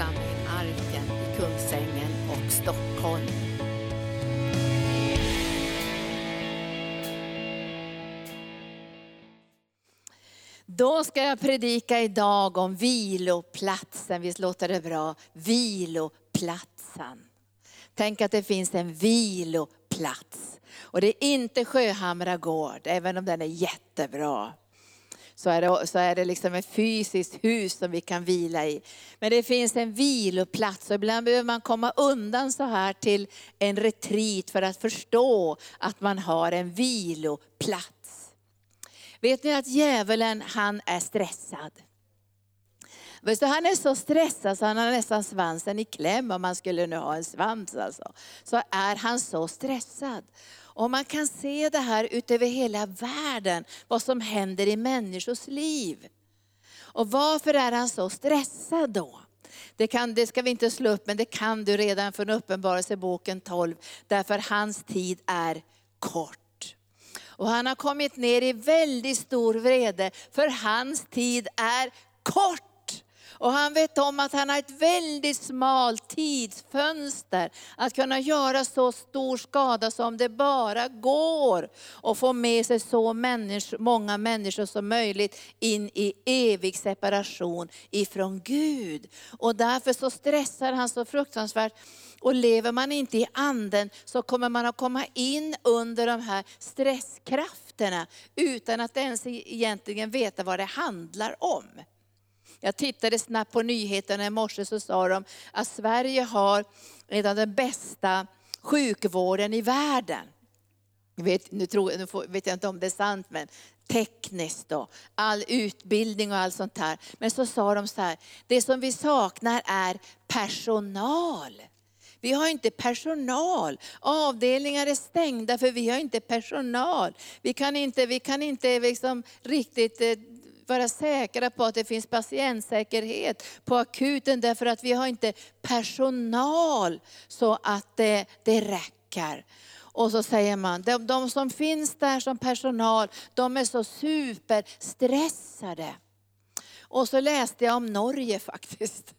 församling Arken i Kungsängen och Stockholm. Då ska jag predika idag om viloplatsen. Visst låter det bra? Viloplatsen. Tänk att det finns en viloplats. Och det är inte Sjöhamra gård, även om den är jättebra så är det, så är det liksom ett fysiskt hus som vi kan vila i. Men det finns en viloplats och ibland behöver man komma undan så här till en retreat för att förstå att man har en viloplats. Vet ni att djävulen han är stressad? Så han är så stressad så han har nästan svansen i kläm om man skulle nu ha en svans alltså. Så är han så stressad. Och man kan se det här utöver hela världen, vad som händer i människors liv. Och varför är han så stressad då? Det, kan, det ska vi inte slå upp, men det kan du redan från Uppenbarelseboken 12, därför hans tid är kort. Och han har kommit ner i väldigt stor vrede, för hans tid är kort. Och han vet om att han har ett väldigt smalt tidsfönster att kunna göra så stor skada som det bara går. Och få med sig så människor, många människor som möjligt in i evig separation ifrån Gud. Och därför så stressar han så fruktansvärt. Och lever man inte i anden så kommer man att komma in under de här stresskrafterna utan att ens egentligen veta vad det handlar om. Jag tittade snabbt på nyheterna i morse så sa de att Sverige har redan den bästa sjukvården i världen. Vet, nu, tror, nu vet jag inte om det är sant, men tekniskt då, all utbildning och allt sånt här. Men så sa de så här, det som vi saknar är personal. Vi har inte personal. Avdelningar är stängda för vi har inte personal. Vi kan inte, vi kan inte liksom riktigt eh, vara säkra på att det finns patientsäkerhet på akuten därför att vi har inte personal så att det, det räcker. Och så säger man, de, de som finns där som personal, de är så superstressade. Och så läste jag om Norge faktiskt.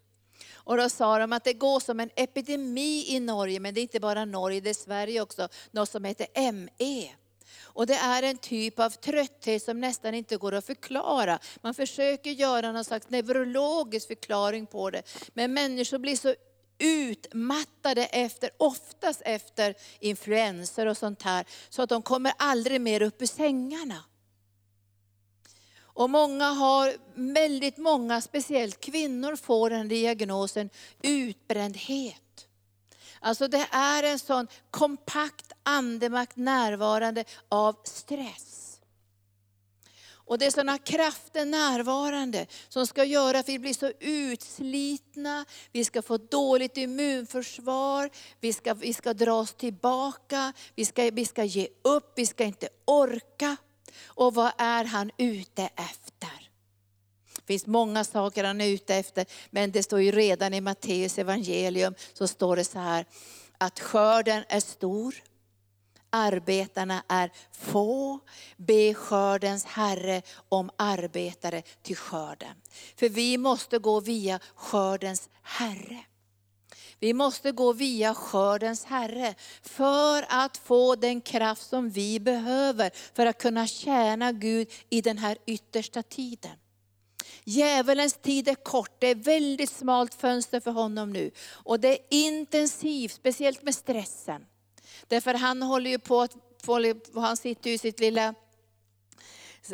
Och då sa de att det går som en epidemi i Norge, men det är inte bara Norge, det är Sverige också, något som heter ME. Och det är en typ av trötthet som nästan inte går att förklara. Man försöker göra någon slags neurologisk förklaring på det. Men människor blir så utmattade efter, oftast efter influenser och sånt här, så att de kommer aldrig mer upp ur sängarna. Och många har, väldigt många, speciellt kvinnor, får den diagnosen utbrändhet. Alltså det är en sån kompakt andemakt närvarande av stress. Och det är sådana krafter närvarande som ska göra att vi blir så utslitna, vi ska få dåligt immunförsvar, vi ska, vi ska dra oss tillbaka, vi ska, vi ska ge upp, vi ska inte orka. Och vad är han ute efter? Det finns många saker han är ute efter, men det står ju redan i Matteus evangelium, så står det så här, att skörden är stor, arbetarna är få. Be skördens Herre om arbetare till skörden. För vi måste gå via skördens Herre. Vi måste gå via skördens Herre för att få den kraft som vi behöver för att kunna tjäna Gud i den här yttersta tiden. Djävulens tid är kort, det är väldigt smalt fönster för honom nu. Och det är intensivt, speciellt med stressen. Därför han håller ju på att, han sitter ju i sitt lilla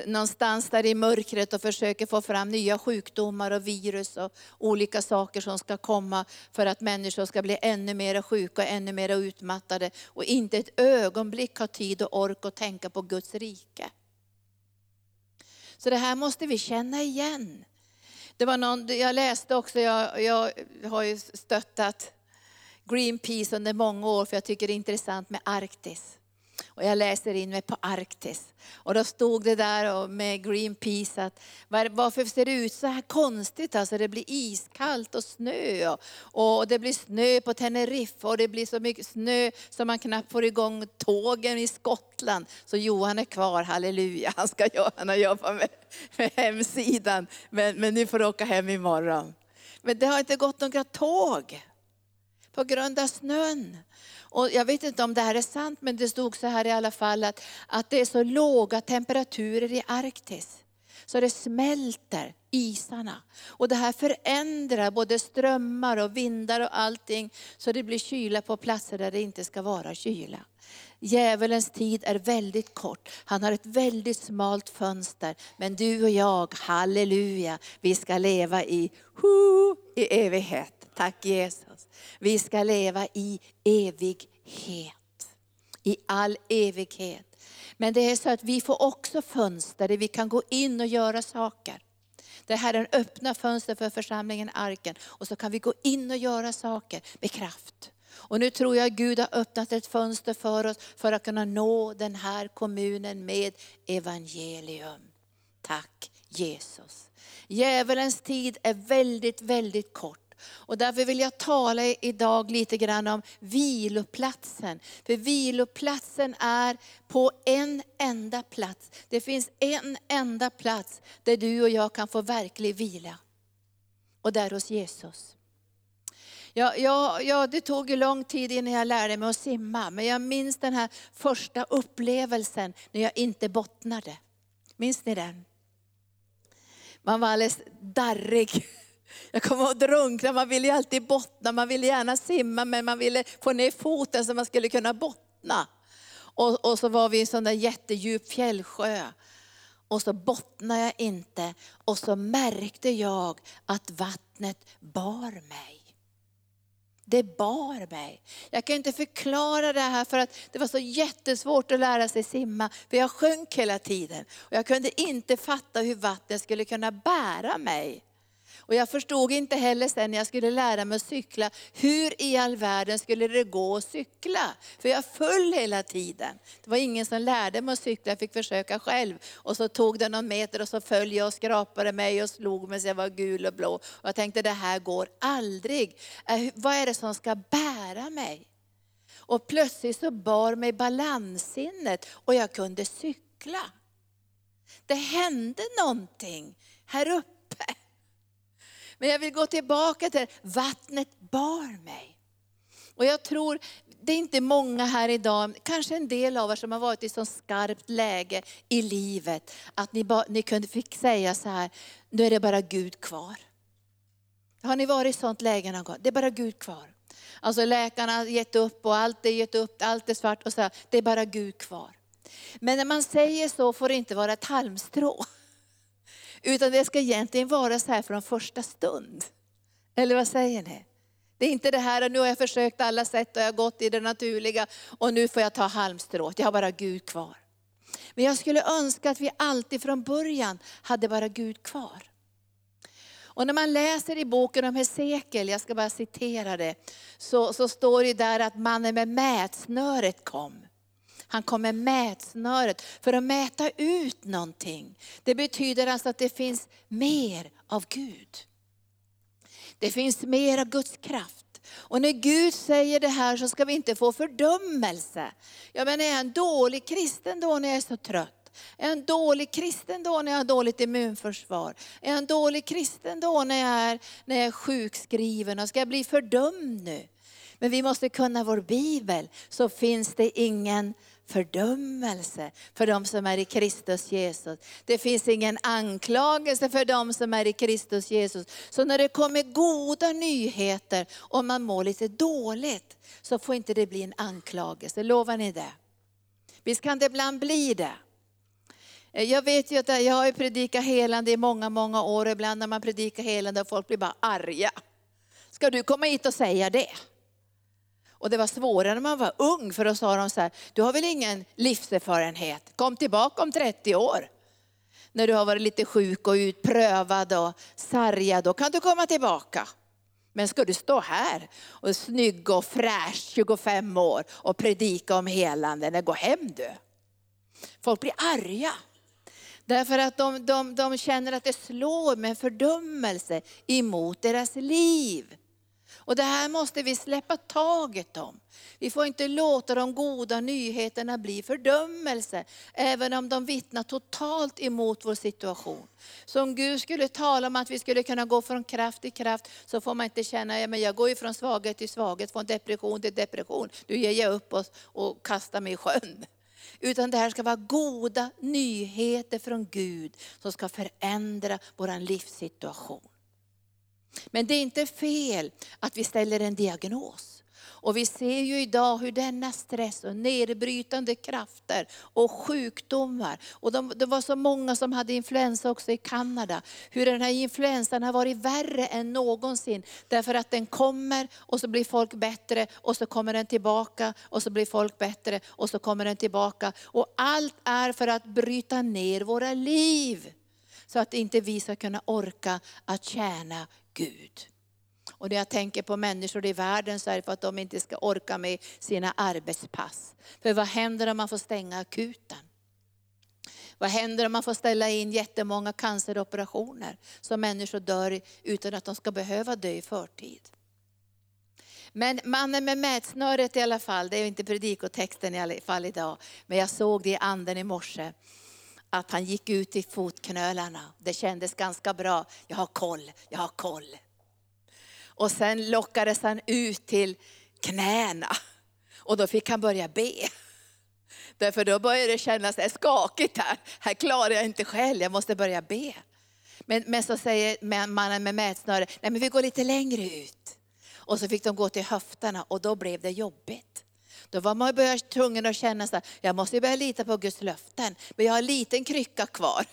någonstans där i mörkret och försöker få fram nya sjukdomar och virus och olika saker som ska komma för att människor ska bli ännu mer sjuka och ännu mer utmattade och inte ett ögonblick ha tid och ork att tänka på Guds rike. Så det här måste vi känna igen. Det var någon, jag läste också, jag, jag har ju stöttat Greenpeace under många år för jag tycker det är intressant med Arktis. Och jag läser in mig på Arktis. Och då stod det där med Greenpeace att varför ser det ut så här konstigt? Alltså det blir iskallt och snö. Och det blir snö på Teneriffa och det blir så mycket snö så man knappt får igång tågen i Skottland. Så Johan är kvar, halleluja. Han, ska, Johanna jobba med, med hemsidan. Men, men nu får du åka hem imorgon. Men det har inte gått några tåg på grund av snön. Och jag vet inte om det här är sant, men det stod så här i alla fall att, att det är så låga temperaturer i Arktis. Så det smälter isarna. Och det här förändrar både strömmar och vindar och allting. Så det blir kyla på platser där det inte ska vara kyla. Djävulens tid är väldigt kort. Han har ett väldigt smalt fönster. Men du och jag, halleluja, vi ska leva i, hu, i evighet. Tack Jesus. Vi ska leva i evighet. I all evighet. Men det är så att vi får också fönster där vi kan gå in och göra saker. Det här är en öppna fönster för församlingen Arken. Och så kan vi gå in och göra saker med kraft. Och nu tror jag Gud har öppnat ett fönster för oss för att kunna nå den här kommunen med evangelium. Tack Jesus. Djävulens tid är väldigt, väldigt kort. Och därför vill jag tala idag lite grann om viloplatsen. För viloplatsen är på en enda plats. Det finns en enda plats där du och jag kan få verklig vila. Och det är hos Jesus. Ja, ja, ja, det tog ju lång tid innan jag lärde mig att simma, men jag minns den här första upplevelsen när jag inte bottnade. Minns ni den? Man var alldeles darrig. Jag kommer att drunkna, man ville ju alltid bottna, man ville gärna simma men man ville få ner foten så man skulle kunna bottna. Och, och så var vi i en sån där jättedjup fjällsjö. Och så bottnade jag inte och så märkte jag att vattnet bar mig. Det bar mig. Jag kan inte förklara det här för att det var så jättesvårt att lära sig simma. För jag sjönk hela tiden. Och jag kunde inte fatta hur vattnet skulle kunna bära mig. Och jag förstod inte heller sen när jag skulle lära mig att cykla, hur i all världen skulle det gå att cykla? För jag föll hela tiden. Det var ingen som lärde mig att cykla, jag fick försöka själv. Och så tog det någon meter och så föll jag och skrapade mig och slog mig så jag var gul och blå. Och jag tänkte det här går aldrig. Äh, vad är det som ska bära mig? Och plötsligt så bar mig balanssinnet och jag kunde cykla. Det hände någonting här uppe. Men jag vill gå tillbaka till vattnet bar mig. Och jag tror, det är inte många här idag, kanske en del av er som har varit i så skarpt läge i livet, att ni, ba, ni kunde fick säga så här, nu är det bara Gud kvar. Har ni varit i sånt läge någon gång? Det är bara Gud kvar. Alltså läkarna har gett upp och allt är gett upp, allt är svart och så här, det är bara Gud kvar. Men när man säger så får det inte vara ett halmstrå. Utan det ska egentligen vara så här från första stund. Eller vad säger ni? Det är inte det här, nu har jag försökt alla sätt och jag har gått i det naturliga och nu får jag ta halmstrået, jag har bara Gud kvar. Men jag skulle önska att vi alltid från början hade bara Gud kvar. Och när man läser i boken om Hesekiel, jag ska bara citera det, så, så står det där att mannen med mätsnöret kom. Han kom med mätsnöret för att mäta ut någonting. Det betyder alltså att det finns mer av Gud. Det finns mer av Guds kraft. Och när Gud säger det här så ska vi inte få fördömelse. Ja men är jag en dålig kristen då när jag är så trött? Är jag en dålig kristen då när jag har dåligt immunförsvar? Är jag en dålig kristen då när jag är, när jag är sjukskriven? Och ska jag bli fördömd nu? Men vi måste kunna vår bibel, så finns det ingen fördömelse för de som är i Kristus Jesus. Det finns ingen anklagelse för de som är i Kristus Jesus. Så när det kommer goda nyheter och man mår lite dåligt, så får inte det bli en anklagelse. Lovar ni det? Visst kan det ibland bli det. Eh, jag vet ju att jag har predikat helande i många, många år. Ibland när man predikar helande och folk blir bara arga. Ska du komma hit och säga det? Och det var svårare när man var ung för då sa de så här, du har väl ingen livserfarenhet, kom tillbaka om 30 år. När du har varit lite sjuk och utprövad och sargad, då kan du komma tillbaka. Men ska du stå här och snygg och fräsch 25 år och predika om helande, nej gå hem du. Folk blir arga. Därför att de, de, de känner att det slår med fördömelse emot deras liv. Och det här måste vi släppa taget om. Vi får inte låta de goda nyheterna bli fördömelse, även om de vittnar totalt emot vår situation. Så om Gud skulle tala om att vi skulle kunna gå från kraft till kraft, så får man inte känna, ja, men jag går ju från svaghet till svaghet, från depression till depression. Nu ger jag upp och, och kastar mig i sjön. Utan det här ska vara goda nyheter från Gud som ska förändra vår livssituation. Men det är inte fel att vi ställer en diagnos. Och vi ser ju idag hur denna stress och nedbrytande krafter och sjukdomar, och de, det var så många som hade influensa också i Kanada, hur den här influensan har varit värre än någonsin. Därför att den kommer och så blir folk bättre och så kommer den tillbaka och så blir folk bättre och så kommer den tillbaka. Och allt är för att bryta ner våra liv. Så att inte vi ska kunna orka att tjäna Gud. Och när jag tänker på människor i världen så är det för att de inte ska orka med sina arbetspass. För vad händer om man får stänga akuten? Vad händer om man får ställa in jättemånga canceroperationer så människor dör utan att de ska behöva dö i förtid? Men mannen med mätsnöret i alla fall, det är inte predikotexten i alla fall idag, men jag såg det i anden i morse att han gick ut i fotknölarna. Det kändes ganska bra. Jag har koll, jag har koll. Och sen lockades han ut till knäna. Och då fick han börja be. Därför då började det kännas skakigt här. Här klarar jag inte själv, jag måste börja be. Men, men så säger mannen med mätsnöret, nej men vi går lite längre ut. Och så fick de gå till höfterna och då blev det jobbigt. Då var man tvungen att känna att jag måste börja lita på Guds löften, men jag har en liten krycka kvar.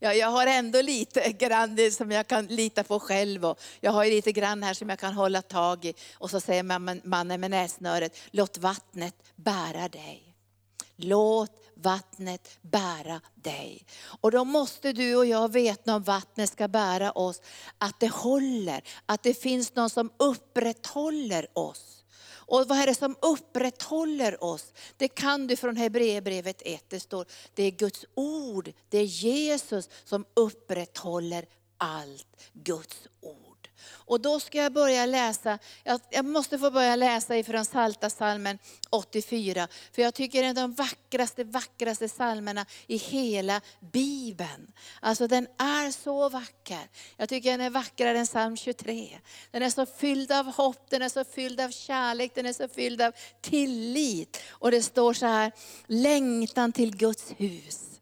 Ja, jag har ändå lite grann som jag kan lita på själv. Och jag har lite grann här som jag kan hålla tag i. Och så säger mannen med näsnöret, låt vattnet bära dig. Låt vattnet bära dig. Och då måste du och jag veta om vattnet ska bära oss, att det håller, att det finns någon som upprätthåller oss. Och vad är det som upprätthåller oss? Det kan du från Hebreerbrevet 1. Det står, det är Guds ord, det är Jesus som upprätthåller allt. Guds ord. Och då ska jag börja läsa, jag måste få börja läsa ifrån Salta salmen 84. För jag tycker det är de vackraste, vackraste salmerna i hela Bibeln. Alltså den är så vacker. Jag tycker den är vackrare än psalm 23. Den är så fylld av hopp, den är så fylld av kärlek, den är så fylld av tillit. Och det står så här, längtan till Guds hus.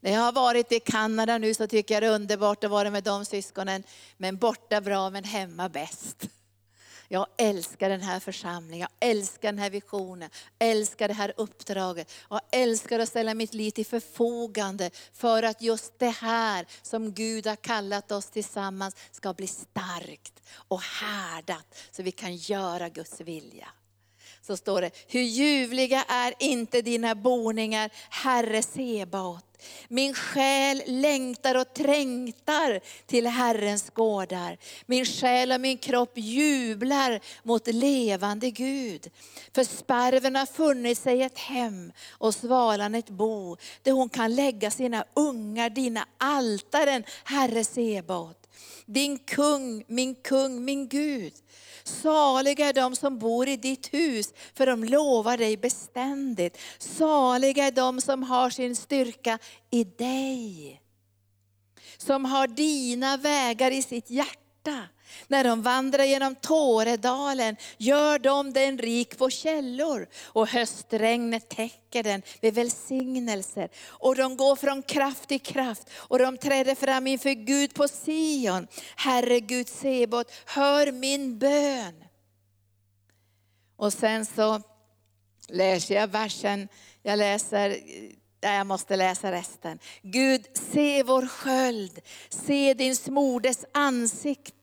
När jag har varit i Kanada nu så tycker jag det är underbart att vara med de syskonen. Men borta bra men hemma bäst. Jag älskar den här församlingen, jag älskar den här visionen, älskar det här uppdraget. Jag älskar att ställa mitt liv till förfogande för att just det här som Gud har kallat oss tillsammans ska bli starkt och härdat så vi kan göra Guds vilja. Så står det, hur ljuvliga är inte dina boningar, Herre Sebaot. Min själ längtar och trängtar till Herrens gårdar. Min själ och min kropp jublar mot levande Gud. För sparven har funnit sig ett hem och svalan ett bo, där hon kan lägga sina ungar, dina altaren, Herre Sebaot. Din kung, min kung, min Gud. Saliga är de som bor i ditt hus, för de lovar dig beständigt. Saliga är de som har sin styrka i dig. Som har dina vägar i sitt hjärta. När de vandrar genom Tåredalen gör de den rik på källor och höstregnet täcker den med välsignelser. Och de går från kraft till kraft och de träder fram inför Gud på Sion. Herre Gud Sebot, hör min bön. Och sen så läser jag versen, jag läser jag måste läsa resten. Gud, se vår sköld, se din smordes ansikte.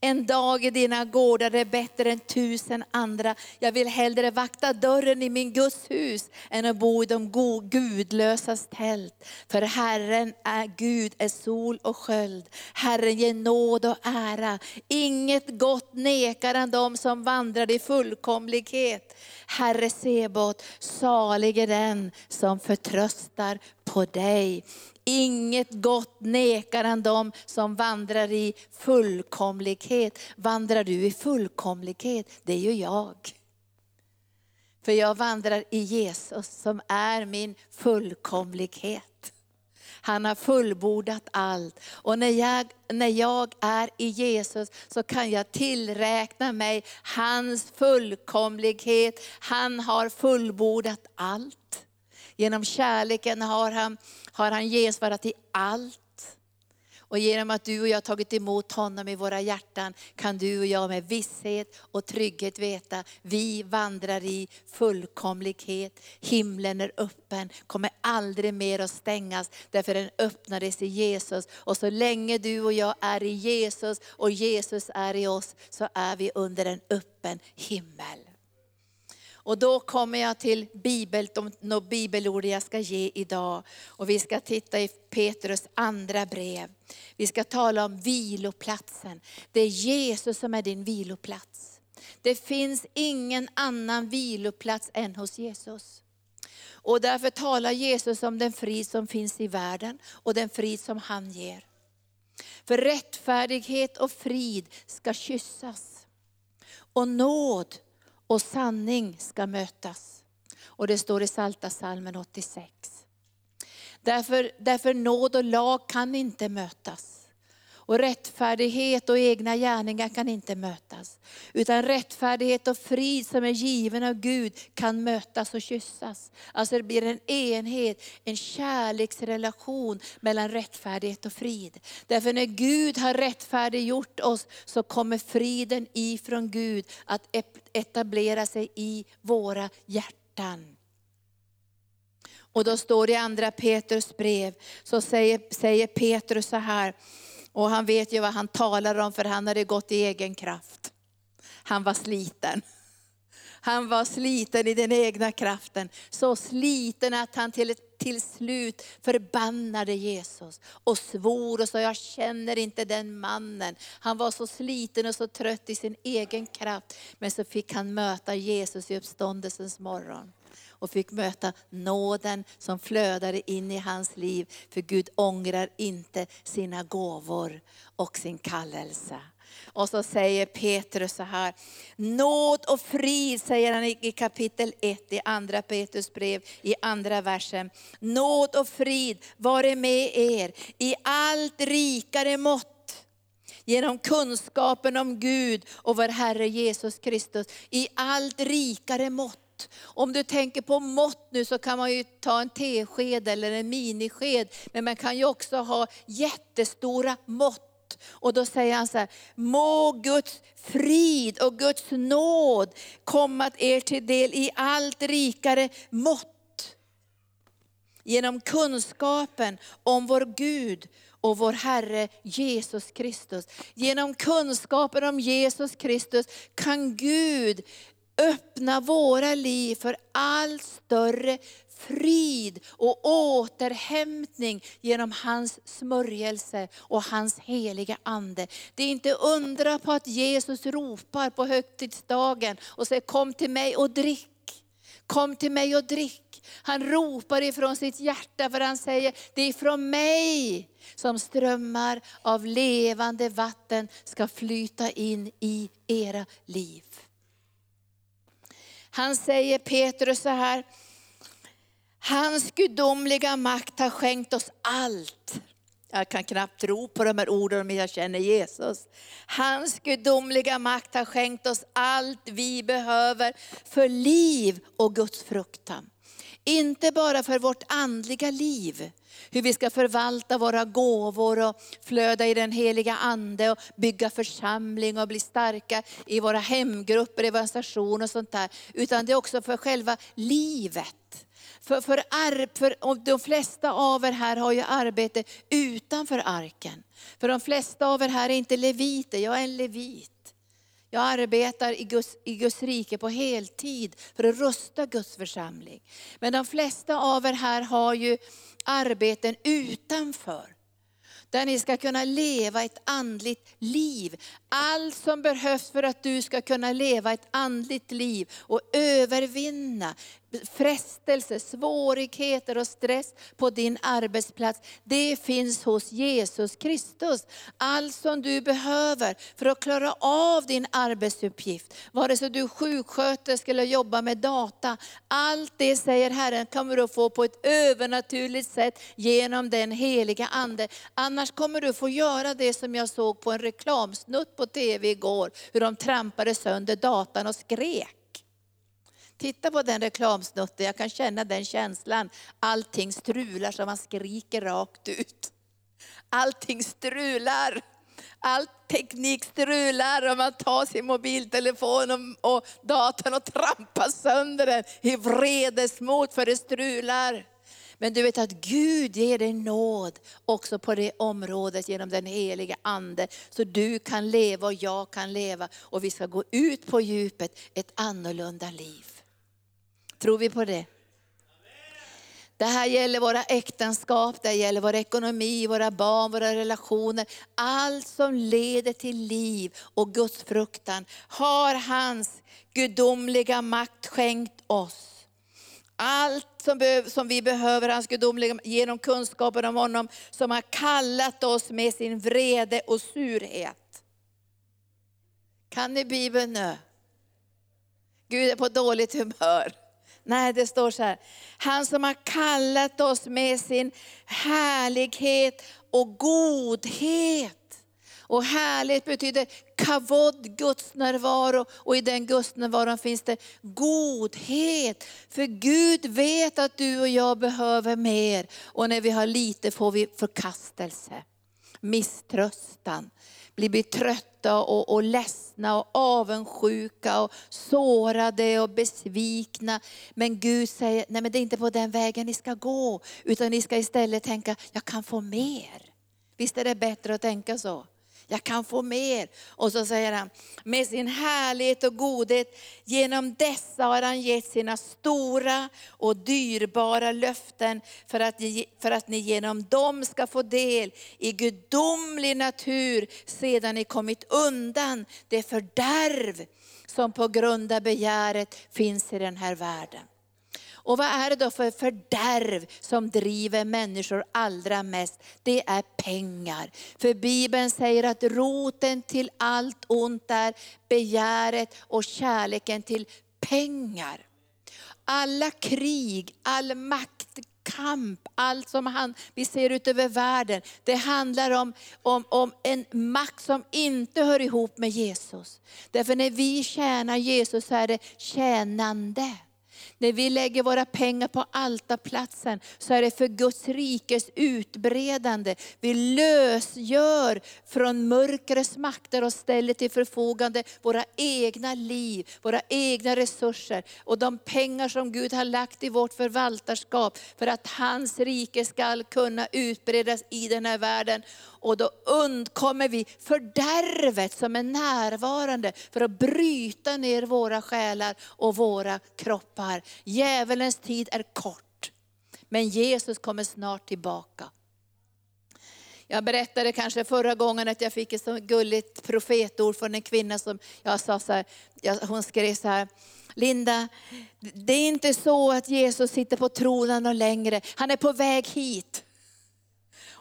En dag i dina gårdar är bättre än tusen andra. Jag vill hellre vakta dörren i min Guds hus än att bo i de gudlösas tält. För Herren är Gud, är sol och sköld. Herren ger nåd och ära. Inget gott nekar han dem som vandrar i fullkomlighet. Herre Sebot, salig är den som förtröstar på dig. Inget gott nekar han dem som vandrar i fullkomlighet. Vandrar du i fullkomlighet? Det är ju jag. För jag vandrar i Jesus som är min fullkomlighet. Han har fullbordat allt. Och när jag, när jag är i Jesus så kan jag tillräkna mig hans fullkomlighet. Han har fullbordat allt. Genom kärleken har han, har han gensvarat i allt. Och genom att du och jag tagit emot honom i våra hjärtan kan du och jag med visshet och trygghet veta, vi vandrar i fullkomlighet. Himlen är öppen, kommer aldrig mer att stängas, därför den öppnades i Jesus. Och så länge du och jag är i Jesus och Jesus är i oss, så är vi under en öppen himmel. Och då kommer jag till Bibel, de bibelord jag ska ge idag. Och vi ska titta i Petrus andra brev. Vi ska tala om viloplatsen. Det är Jesus som är din viloplats. Det finns ingen annan viloplats än hos Jesus. Och därför talar Jesus om den frid som finns i världen och den frid som han ger. För rättfärdighet och frid ska kyssas. Och nåd och sanning ska mötas. Och det står i Salta salmen 86. Därför, därför nåd och lag kan inte mötas. Och rättfärdighet och egna gärningar kan inte mötas. Utan rättfärdighet och frid som är given av Gud kan mötas och kyssas. Alltså det blir en enhet, en kärleksrelation mellan rättfärdighet och frid. Därför när Gud har rättfärdiggjort oss så kommer friden ifrån Gud att etablera sig i våra hjärtan. Och då står det i andra Petrus brev, så säger, säger Petrus så här, och han vet ju vad han talar om för han hade gått i egen kraft. Han var sliten. Han var sliten i den egna kraften. Så sliten att han till, till slut förbannade Jesus och svor och sa, jag känner inte den mannen. Han var så sliten och så trött i sin egen kraft. Men så fick han möta Jesus i uppståndelsens morgon och fick möta nåden som flödade in i hans liv. För Gud ångrar inte sina gåvor och sin kallelse. Och så säger Petrus så här, nåd och frid säger han i kapitel 1 i andra Petrus brev i andra versen. Nåd och frid vare med er i allt rikare mått genom kunskapen om Gud och vår Herre Jesus Kristus i allt rikare mått. Om du tänker på mått nu så kan man ju ta en tesked eller en minisked, men man kan ju också ha jättestora mått. Och då säger han så här, må Guds frid och Guds nåd komma er till del i allt rikare mått. Genom kunskapen om vår Gud och vår Herre Jesus Kristus. Genom kunskapen om Jesus Kristus kan Gud öppna våra liv för allt större frid och återhämtning genom hans smörjelse och hans heliga Ande. Det är inte undra på att Jesus ropar på högtidsdagen och säger kom till mig och drick. Kom till mig och drick. Han ropar ifrån sitt hjärta för han säger, det är ifrån mig som strömmar av levande vatten ska flyta in i era liv. Han säger Petrus så här, hans gudomliga makt har skänkt oss allt. Jag kan knappt tro på de här orden om jag känner Jesus. Hans gudomliga makt har skänkt oss allt vi behöver för liv och Guds fruktan. Inte bara för vårt andliga liv, hur vi ska förvalta våra gåvor och flöda i den heliga Ande och bygga församling och bli starka i våra hemgrupper, evangelisation och sånt där. Utan det är också för själva livet. För, för, för de flesta av er här har ju arbete utanför arken. För de flesta av er här är inte leviter, jag är en levit. Jag arbetar i Guds, i Guds rike på heltid för att rusta Guds församling. Men de flesta av er här har ju arbeten utanför. Där ni ska kunna leva ett andligt liv. Allt som behövs för att du ska kunna leva ett andligt liv och övervinna frestelse, svårigheter och stress på din arbetsplats, det finns hos Jesus Kristus. Allt som du behöver för att klara av din arbetsuppgift, vare sig du är sjuksköterska eller jobbar med data, allt det säger Herren kommer du att få på ett övernaturligt sätt genom den heliga Ande. Annars kommer du få göra det som jag såg på en reklamsnutt på TV igår, hur de trampade sönder datan och skrek. Titta på den reklamsnutten, jag kan känna den känslan. Allting strular så man skriker rakt ut. Allting strular. All teknik strular och man tar sin mobiltelefon och, och datorn och trampar sönder den i vredesmod för det strular. Men du vet att Gud ger dig nåd också på det området genom den heliga Ande. Så du kan leva och jag kan leva och vi ska gå ut på djupet ett annorlunda liv. Tror vi på det? Det här gäller våra äktenskap, det gäller vår ekonomi, våra barn, våra relationer. Allt som leder till liv och Guds fruktan har hans gudomliga makt skänkt oss. Allt som, som vi behöver, hans gudomliga, genom kunskapen om honom som har kallat oss med sin vrede och surhet. Kan ni Bibeln nu? Gud är på dåligt humör. Nej, det står så här. Han som har kallat oss med sin härlighet och godhet. Och härligt betyder kavod, Guds närvaro. Och i den Guds närvaron finns det godhet. För Gud vet att du och jag behöver mer. Och när vi har lite får vi förkastelse, misströstan, blir vi trötta och, och ledsna och avundsjuka och sårade och besvikna. Men Gud säger, nej men det är inte på den vägen ni ska gå, utan ni ska istället tänka, jag kan få mer. Visst är det bättre att tänka så? Jag kan få mer. Och så säger han, med sin härlighet och godhet, genom dessa har han gett sina stora och dyrbara löften för att, ni, för att ni genom dem ska få del i gudomlig natur sedan ni kommit undan det fördärv som på grund av begäret finns i den här världen. Och vad är det då för fördärv som driver människor allra mest? Det är pengar. För Bibeln säger att roten till allt ont är begäret och kärleken till pengar. Alla krig, all maktkamp, allt som han, vi ser ut över världen, det handlar om, om, om en makt som inte hör ihop med Jesus. Därför när vi tjänar Jesus så är det tjänande. När vi lägger våra pengar på altarplatsen så är det för Guds rikes utbredande. Vi lösgör från mörkrets makter och ställer till förfogande våra egna liv, våra egna resurser och de pengar som Gud har lagt i vårt förvaltarskap för att hans rike ska kunna utbredas i den här världen. Och då undkommer vi fördärvet som är närvarande för att bryta ner våra själar och våra kroppar. Djävulens tid är kort, men Jesus kommer snart tillbaka. Jag berättade kanske förra gången att jag fick ett så gulligt profetord från en kvinna som jag sa så här, hon skrev så här, Linda, det är inte så att Jesus sitter på tronen längre, han är på väg hit.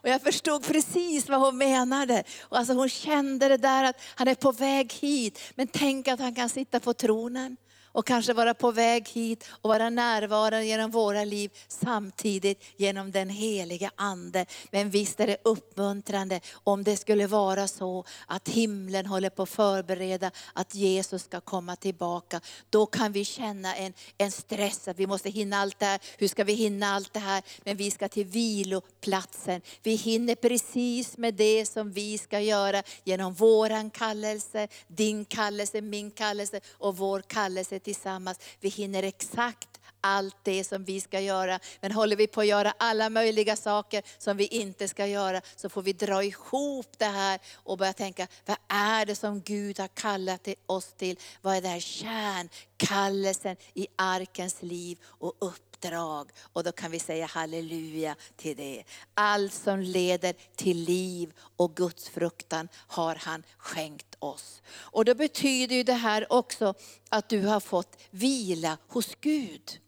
Och jag förstod precis vad hon menade. Och alltså hon kände det där att han är på väg hit. Men tänk att han kan sitta på tronen och kanske vara på väg hit och vara närvarande genom våra liv samtidigt genom den heliga Ande. Men visst är det uppmuntrande om det skulle vara så att himlen håller på att förbereda att Jesus ska komma tillbaka. Då kan vi känna en, en stress att vi måste hinna allt det här. Hur ska vi hinna allt det här? Men vi ska till viloplatsen. Vi hinner precis med det som vi ska göra genom våran kallelse, din kallelse, min kallelse och vår kallelse tillsammans. Vi hinner exakt allt det som vi ska göra. Men håller vi på att göra alla möjliga saker som vi inte ska göra, så får vi dra ihop det här och börja tänka, vad är det som Gud har kallat oss till? Vad är det här kärnkallelsen i arkens liv och uppdrag? Och då kan vi säga halleluja till det. Allt som leder till liv och Guds fruktan har han skänkt oss. Och då betyder ju det här också att du har fått vila hos Gud.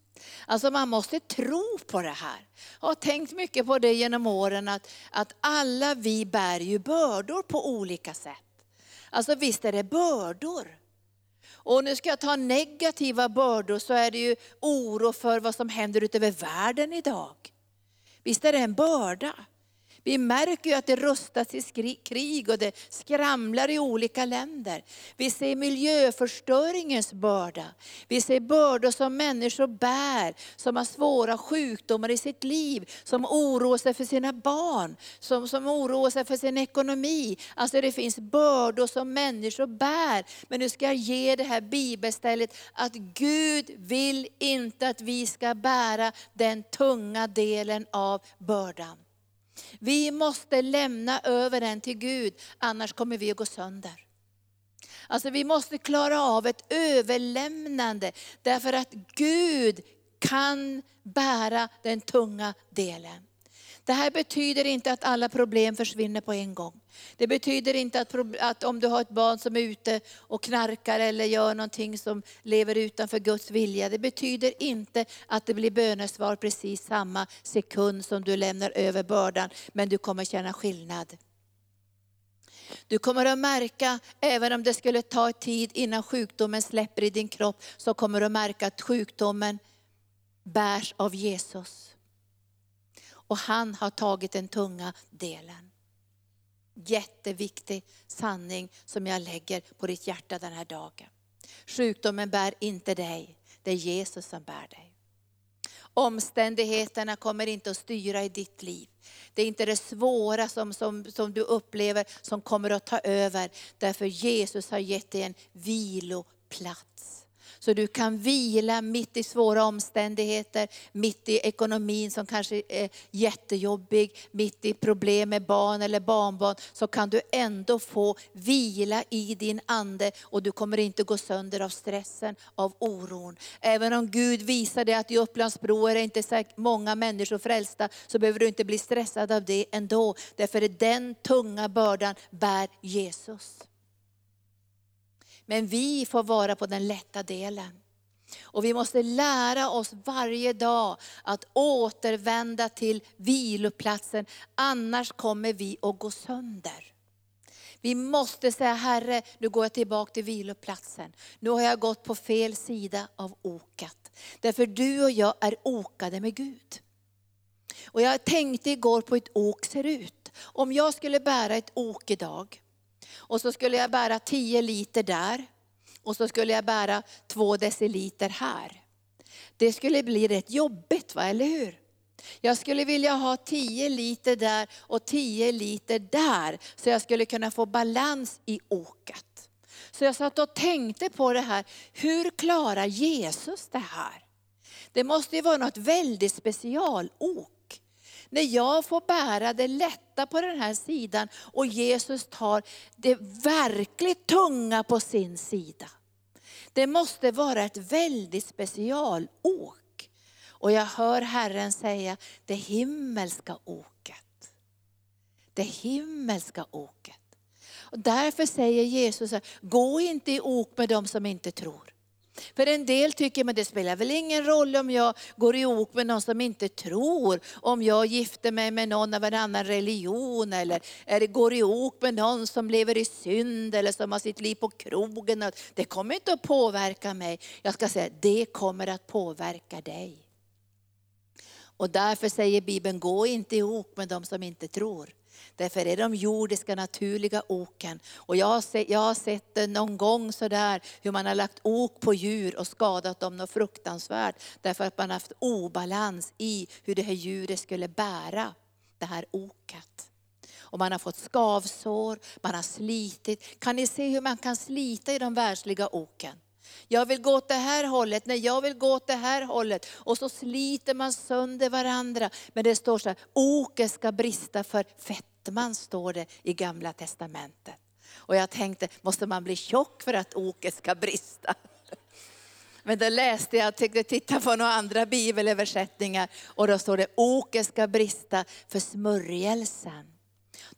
Alltså man måste tro på det här. Jag har tänkt mycket på det genom åren, att, att alla vi bär ju bördor på olika sätt. Alltså visst är det bördor. Och nu ska jag ta negativa bördor så är det ju oro för vad som händer utöver världen idag. Visst är det en börda. Vi märker ju att det rustas i krig och det skramlar i olika länder. Vi ser miljöförstöringens börda. Vi ser bördor som människor bär, som har svåra sjukdomar i sitt liv, som oroar sig för sina barn, som, som oroar sig för sin ekonomi. Alltså det finns bördor som människor bär. Men nu ska jag ge det här bibelstället att Gud vill inte att vi ska bära den tunga delen av bördan. Vi måste lämna över den till Gud, annars kommer vi att gå sönder. Alltså vi måste klara av ett överlämnande, därför att Gud kan bära den tunga delen. Det här betyder inte att alla problem försvinner på en gång. Det betyder inte att, att, om du har ett barn som är ute och knarkar eller gör någonting som lever utanför Guds vilja. Det betyder inte att det blir bönesvar precis samma sekund som du lämnar över bördan. Men du kommer känna skillnad. Du kommer att märka, även om det skulle ta tid innan sjukdomen släpper i din kropp, så kommer du att märka att sjukdomen bärs av Jesus och han har tagit den tunga delen. Jätteviktig sanning som jag lägger på ditt hjärta den här dagen. Sjukdomen bär inte dig, det är Jesus som bär dig. Omständigheterna kommer inte att styra i ditt liv. Det är inte det svåra som, som, som du upplever som kommer att ta över. Därför Jesus har gett dig en viloplats. Så du kan vila mitt i svåra omständigheter, mitt i ekonomin som kanske är jättejobbig, mitt i problem med barn eller barnbarn, så kan du ändå få vila i din ande och du kommer inte gå sönder av stressen, av oron. Även om Gud visar dig att i Upplandsbro är det inte så många människor frälsta, så behöver du inte bli stressad av det ändå. Därför är den tunga bördan bär Jesus. Men vi får vara på den lätta delen. Och vi måste lära oss varje dag att återvända till viloplatsen, annars kommer vi att gå sönder. Vi måste säga, Herre, nu går jag tillbaka till viloplatsen. Nu har jag gått på fel sida av okat. Därför du och jag är okade med Gud. Och jag tänkte igår på hur ett ok ser ut. Om jag skulle bära ett ok idag, och så skulle jag bära 10 liter där. Och så skulle jag bära 2 deciliter här. Det skulle bli rätt jobbigt, va? eller hur? Jag skulle vilja ha 10 liter där och 10 liter där, så jag skulle kunna få balans i oket. Så jag satt och tänkte på det här, hur klarar Jesus det här? Det måste ju vara något väldigt specialok när jag får bära det lätta på den här sidan och Jesus tar det verkligt tunga på sin sida. Det måste vara ett väldigt specialåk. Och jag hör Herren säga, det himmelska åket. Det himmelska åket. Och därför säger Jesus, gå inte i ok med dem som inte tror. För en del tycker att det spelar väl ingen roll om jag går i ok med någon som inte tror, om jag gifter mig med någon av en annan religion, eller, eller går i ok med någon som lever i synd, eller som har sitt liv på krogen. Det kommer inte att påverka mig. Jag ska säga, det kommer att påverka dig. Och därför säger Bibeln, gå inte i ok med de som inte tror. Därför är de jordiska naturliga oken. Och jag har, sett, jag har sett det någon gång sådär, hur man har lagt ok på djur och skadat dem något fruktansvärt. Därför att man har haft obalans i hur det här djuret skulle bära det här oket. Och man har fått skavsår, man har slitit. Kan ni se hur man kan slita i de världsliga oken? Jag vill gå åt det här hållet, nej jag vill gå åt det här hållet. Och så sliter man sönder varandra. Men det står så här, oket ska brista för fett fettman står det i gamla testamentet. Och jag tänkte, måste man bli tjock för att oket ska brista? Men då läste jag, tyckte titta på några andra bibelöversättningar och då står det, oket ska brista för smörjelsen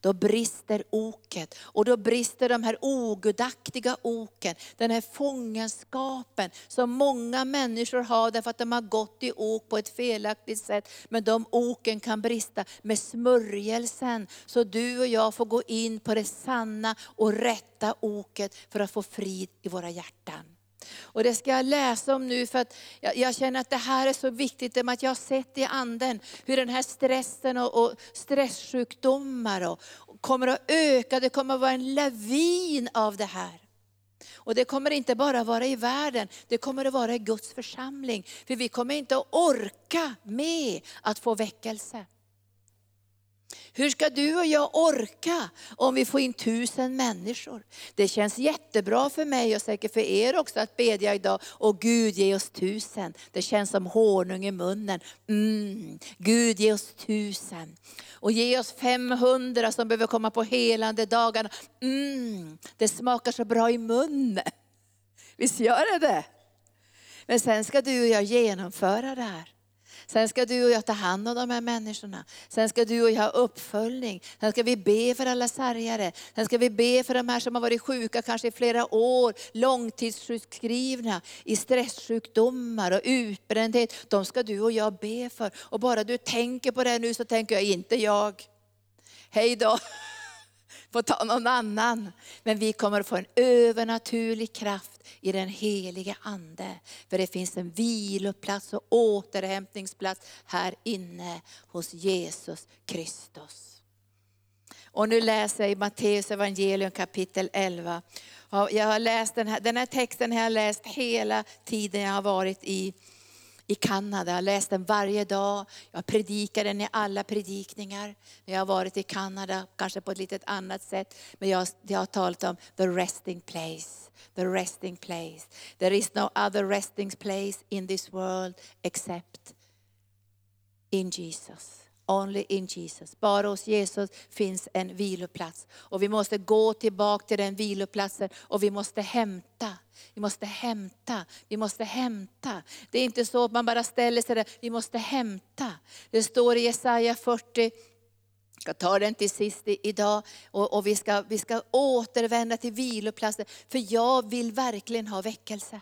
då brister oket. Och då brister de här ogudaktiga oken, den här fångenskapen som många människor har därför att de har gått i ok på ett felaktigt sätt. Men de oken kan brista med smörjelsen. Så du och jag får gå in på det sanna och rätta oket för att få frid i våra hjärtan. Och det ska jag läsa om nu för att jag, jag känner att det här är så viktigt, att jag har sett i anden hur den här stressen och, och stresssjukdomar och, och kommer att öka, det kommer att vara en lavin av det här. Och det kommer inte bara vara i världen, det kommer att vara i Guds församling. För vi kommer inte att orka med att få väckelse. Hur ska du och jag orka om vi får in tusen människor? Det känns jättebra för mig och säkert för er också att bedja idag. Och Gud ge oss tusen. Det känns som honung i munnen. Mm. Gud ge oss tusen. Och ge oss 500 som behöver komma på helande dagarna. Mm. Det smakar så bra i munnen. Visst gör det det? Men sen ska du och jag genomföra det här. Sen ska du och jag ta hand om de här människorna. Sen ska du och jag ha uppföljning. Sen ska vi be för alla sargare. Sen ska vi be för de här som har varit sjuka kanske i flera år, långtidssjukskrivna, i stresssjukdomar och utbrändhet. De ska du och jag be för. Och bara du tänker på det nu så tänker jag, inte jag. Hej då får ta någon annan. Men vi kommer att få en övernaturlig kraft i den helige Ande. För det finns en viloplats och återhämtningsplats här inne hos Jesus Kristus. Och nu läser jag i Matteus evangelium kapitel 11. Jag har läst den, här, den här texten har jag läst hela tiden jag har varit i i Kanada. Jag har läst den varje dag. Jag predikar den i alla predikningar. Jag har varit i Kanada, kanske på ett lite annat sätt. Men jag, jag har talat om the resting place. The resting place. There is no other resting place in this world except in Jesus. Only in Jesus. Bara hos Jesus finns en viloplats. Och vi måste gå tillbaka till den viloplatsen och vi måste hämta. Vi måste hämta, vi måste hämta. Det är inte så att man bara ställer sig där, vi måste hämta. Det står i Jesaja 40, jag ska ta den till sist idag och, och vi, ska, vi ska återvända till viloplatsen. För jag vill verkligen ha väckelse.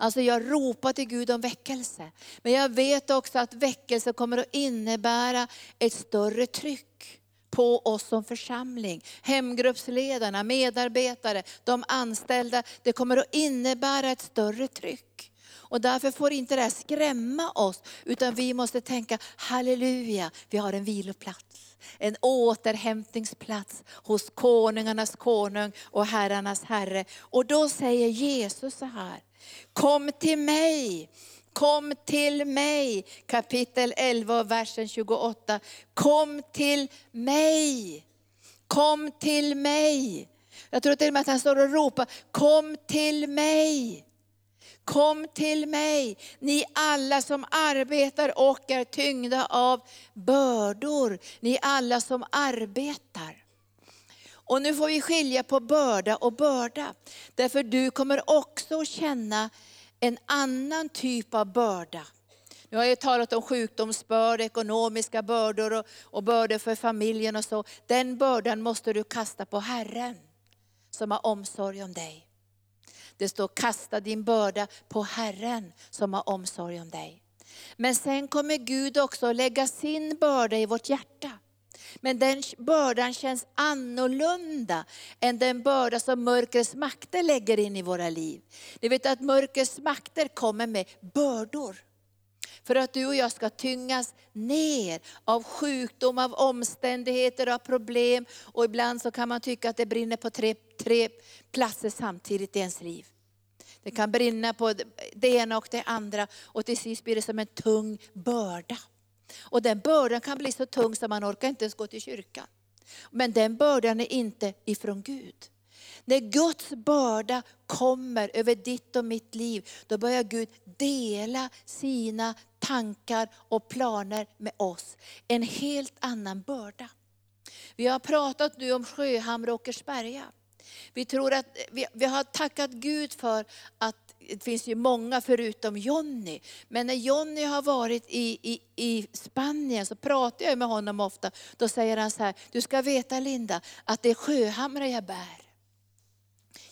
Alltså jag ropar till Gud om väckelse. Men jag vet också att väckelse kommer att innebära ett större tryck på oss som församling. Hemgruppsledarna, medarbetare, de anställda. Det kommer att innebära ett större tryck. Och därför får inte det här skrämma oss, utan vi måste tänka, halleluja, vi har en viloplats. En återhämtningsplats hos konungarnas konung och herrarnas herre. Och då säger Jesus så här, Kom till mig, kom till mig. Kapitel 11 versen 28. Kom till mig, kom till mig. Jag tror till och med att han står och ropar, kom till mig. Kom till mig, ni alla som arbetar och är tyngda av bördor. Ni alla som arbetar. Och nu får vi skilja på börda och börda. Därför du kommer också att känna en annan typ av börda. Nu har jag talat om sjukdomsbörda, ekonomiska bördor och, och bördor för familjen och så. Den bördan måste du kasta på Herren som har omsorg om dig. Det står kasta din börda på Herren som har omsorg om dig. Men sen kommer Gud också lägga sin börda i vårt hjärta. Men den bördan känns annorlunda än den börda som mörkrets makter lägger in i våra liv. Ni vet att mörkrets makter kommer med bördor. För att du och jag ska tyngas ner av sjukdom, av omständigheter, av problem. Och ibland så kan man tycka att det brinner på tre, tre platser samtidigt i ens liv. Det kan brinna på det ena och det andra och till sist blir det som en tung börda. Och den bördan kan bli så tung så man orkar inte ens gå till kyrkan. Men den bördan är inte ifrån Gud. När Guds börda kommer över ditt och mitt liv, då börjar Gud dela sina tankar och planer med oss. En helt annan börda. Vi har pratat nu om Sjöhamra och Åkersberga. Vi, tror att, vi, vi har tackat Gud för att det finns ju många förutom Jonny. Men när Jonny har varit i, i, i Spanien så pratar jag med honom ofta. Då säger han så här, du ska veta Linda, att det är sjöhamra jag bär.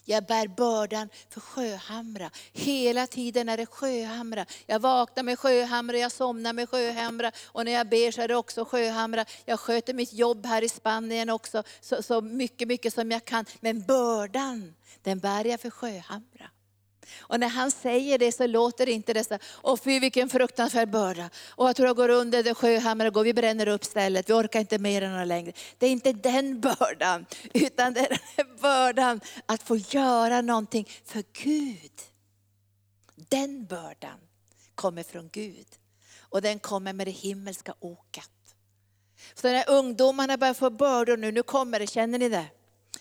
Jag bär bördan för Sjöhamra. Hela tiden är det Sjöhamra. Jag vaknar med Sjöhamra, jag somnar med Sjöhamra och när jag ber så är det också Sjöhamra. Jag sköter mitt jobb här i Spanien också så, så mycket, mycket som jag kan. Men bördan, den bär jag för Sjöhamra. Och när han säger det så låter det inte det så åh fy vilken fruktansvärd börda. Och jag tror jag går under det sjöhammar och går, vi bränner upp stället, vi orkar inte mer än längre. Det är inte den bördan, utan det är den bördan att få göra någonting för Gud. Den bördan kommer från Gud. Och den kommer med det himmelska oket. Så när ungdomarna börjar få bördor nu, nu kommer det, känner ni det?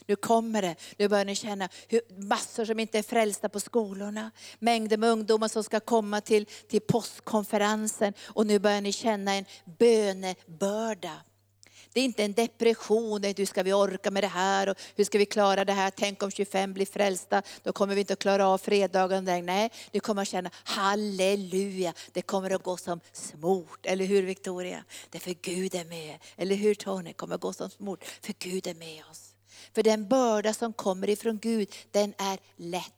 Nu kommer det. Nu börjar ni känna hur massor som inte är frälsta på skolorna. Mängder med ungdomar som ska komma till, till påskkonferensen. Och nu börjar ni känna en bönebörda. Det är inte en depression, det är hur ska vi orka med det här och hur ska vi klara det här. Tänk om 25 blir frälsta, då kommer vi inte att klara av fredagen. Nej, du kommer att känna halleluja, det kommer att gå som smort. Eller hur Victoria? Det är för Gud är med. Eller hur Tony? Det kommer att gå som smort, för Gud är med oss. För den börda som kommer ifrån Gud, den är lätt.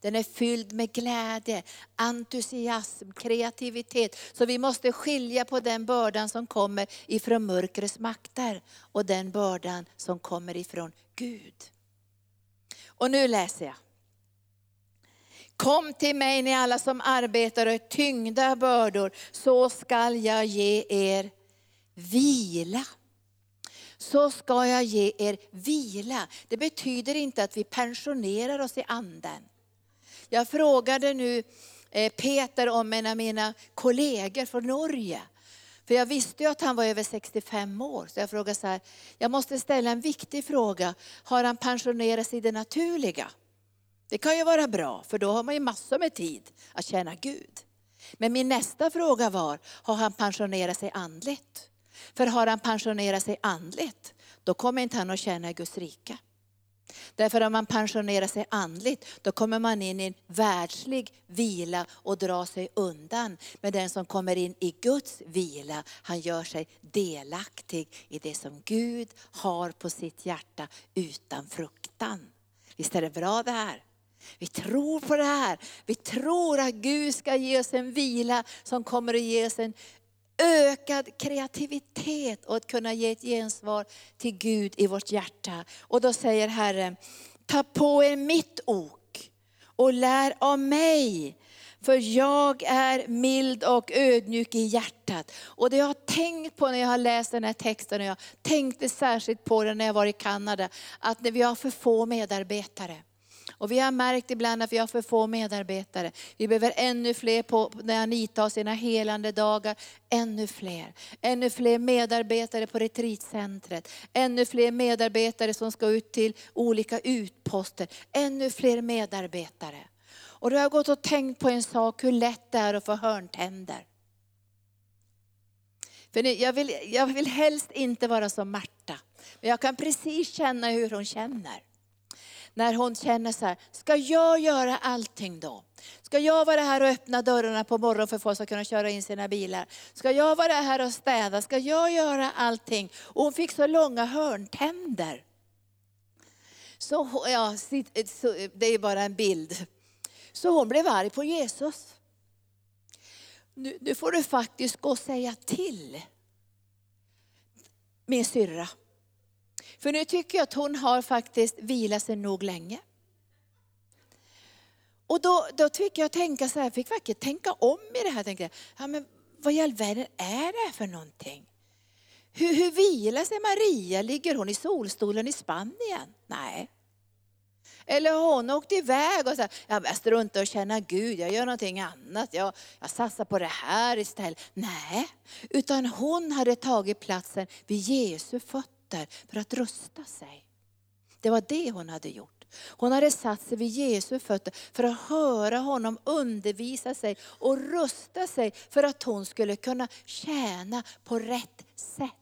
Den är fylld med glädje, entusiasm, kreativitet. Så vi måste skilja på den bördan som kommer ifrån mörkrets makter och den bördan som kommer ifrån Gud. Och nu läser jag. Kom till mig ni alla som arbetar och är tyngda bördor, så skall jag ge er vila så ska jag ge er vila. Det betyder inte att vi pensionerar oss i anden. Jag frågade nu eh, Peter om en av mina kollegor från Norge. För jag visste ju att han var över 65 år. Så jag frågade så här, jag måste ställa en viktig fråga. Har han pensionerat sig i det naturliga? Det kan ju vara bra, för då har man ju massor med tid att tjäna Gud. Men min nästa fråga var, har han pensionerat sig andligt? För har han pensionerat sig andligt, då kommer inte han att tjäna Guds rike. Därför om man pensionerar sig andligt, då kommer man in i en världslig vila och drar sig undan. Men den som kommer in i Guds vila, han gör sig delaktig i det som Gud har på sitt hjärta utan fruktan. Visst är det bra det här? Vi tror på det här. Vi tror att Gud ska ge oss en vila som kommer att ge oss en ökad kreativitet och att kunna ge ett gensvar till Gud i vårt hjärta. Och då säger Herren, ta på er mitt ok och lär av mig. För jag är mild och ödmjuk i hjärtat. Och det jag har tänkt på när jag har läst den här texten, och jag tänkte särskilt på det när jag var i Kanada, att när vi har för få medarbetare. Och vi har märkt ibland att vi har för få medarbetare. Vi behöver ännu fler på, när Anita har sina helande dagar. Ännu fler. Ännu fler medarbetare på retreatcentret. Ännu fler medarbetare som ska ut till olika utposter. Ännu fler medarbetare. Och då har jag gått och tänkt på en sak, hur lätt det är att få hörntänder. För jag vill, jag vill helst inte vara som Marta. Men jag kan precis känna hur hon känner. När hon känner så här, ska jag göra allting då? Ska jag vara här och öppna dörrarna på morgonen för att folk ska kunna köra in sina bilar? Ska jag vara här och städa? Ska jag göra allting? Och hon fick så långa hörntänder. Så, ja, det är bara en bild. Så hon blev arg på Jesus. Nu, nu får du faktiskt gå och säga till min syrra. För nu tycker jag att hon har faktiskt vilat sig nog länge. Och då, då tycker jag tänka så här, fick verkligen tänka om i det här. Tänkte jag, ja, men vad i all världen är det här för någonting? Hur, hur vilar sig Maria? Ligger hon i solstolen i Spanien? Nej. Eller har hon åkt iväg och sagt, jag struntar och känna Gud, jag gör någonting annat, jag, jag satsar på det här istället. Nej, utan hon hade tagit platsen vid Jesu fötter fötter för att rusta sig. Det var det hon hade gjort. Hon hade satt sig vid Jesu fötter för att höra honom undervisa sig och rusta sig för att hon skulle kunna tjäna på rätt sätt.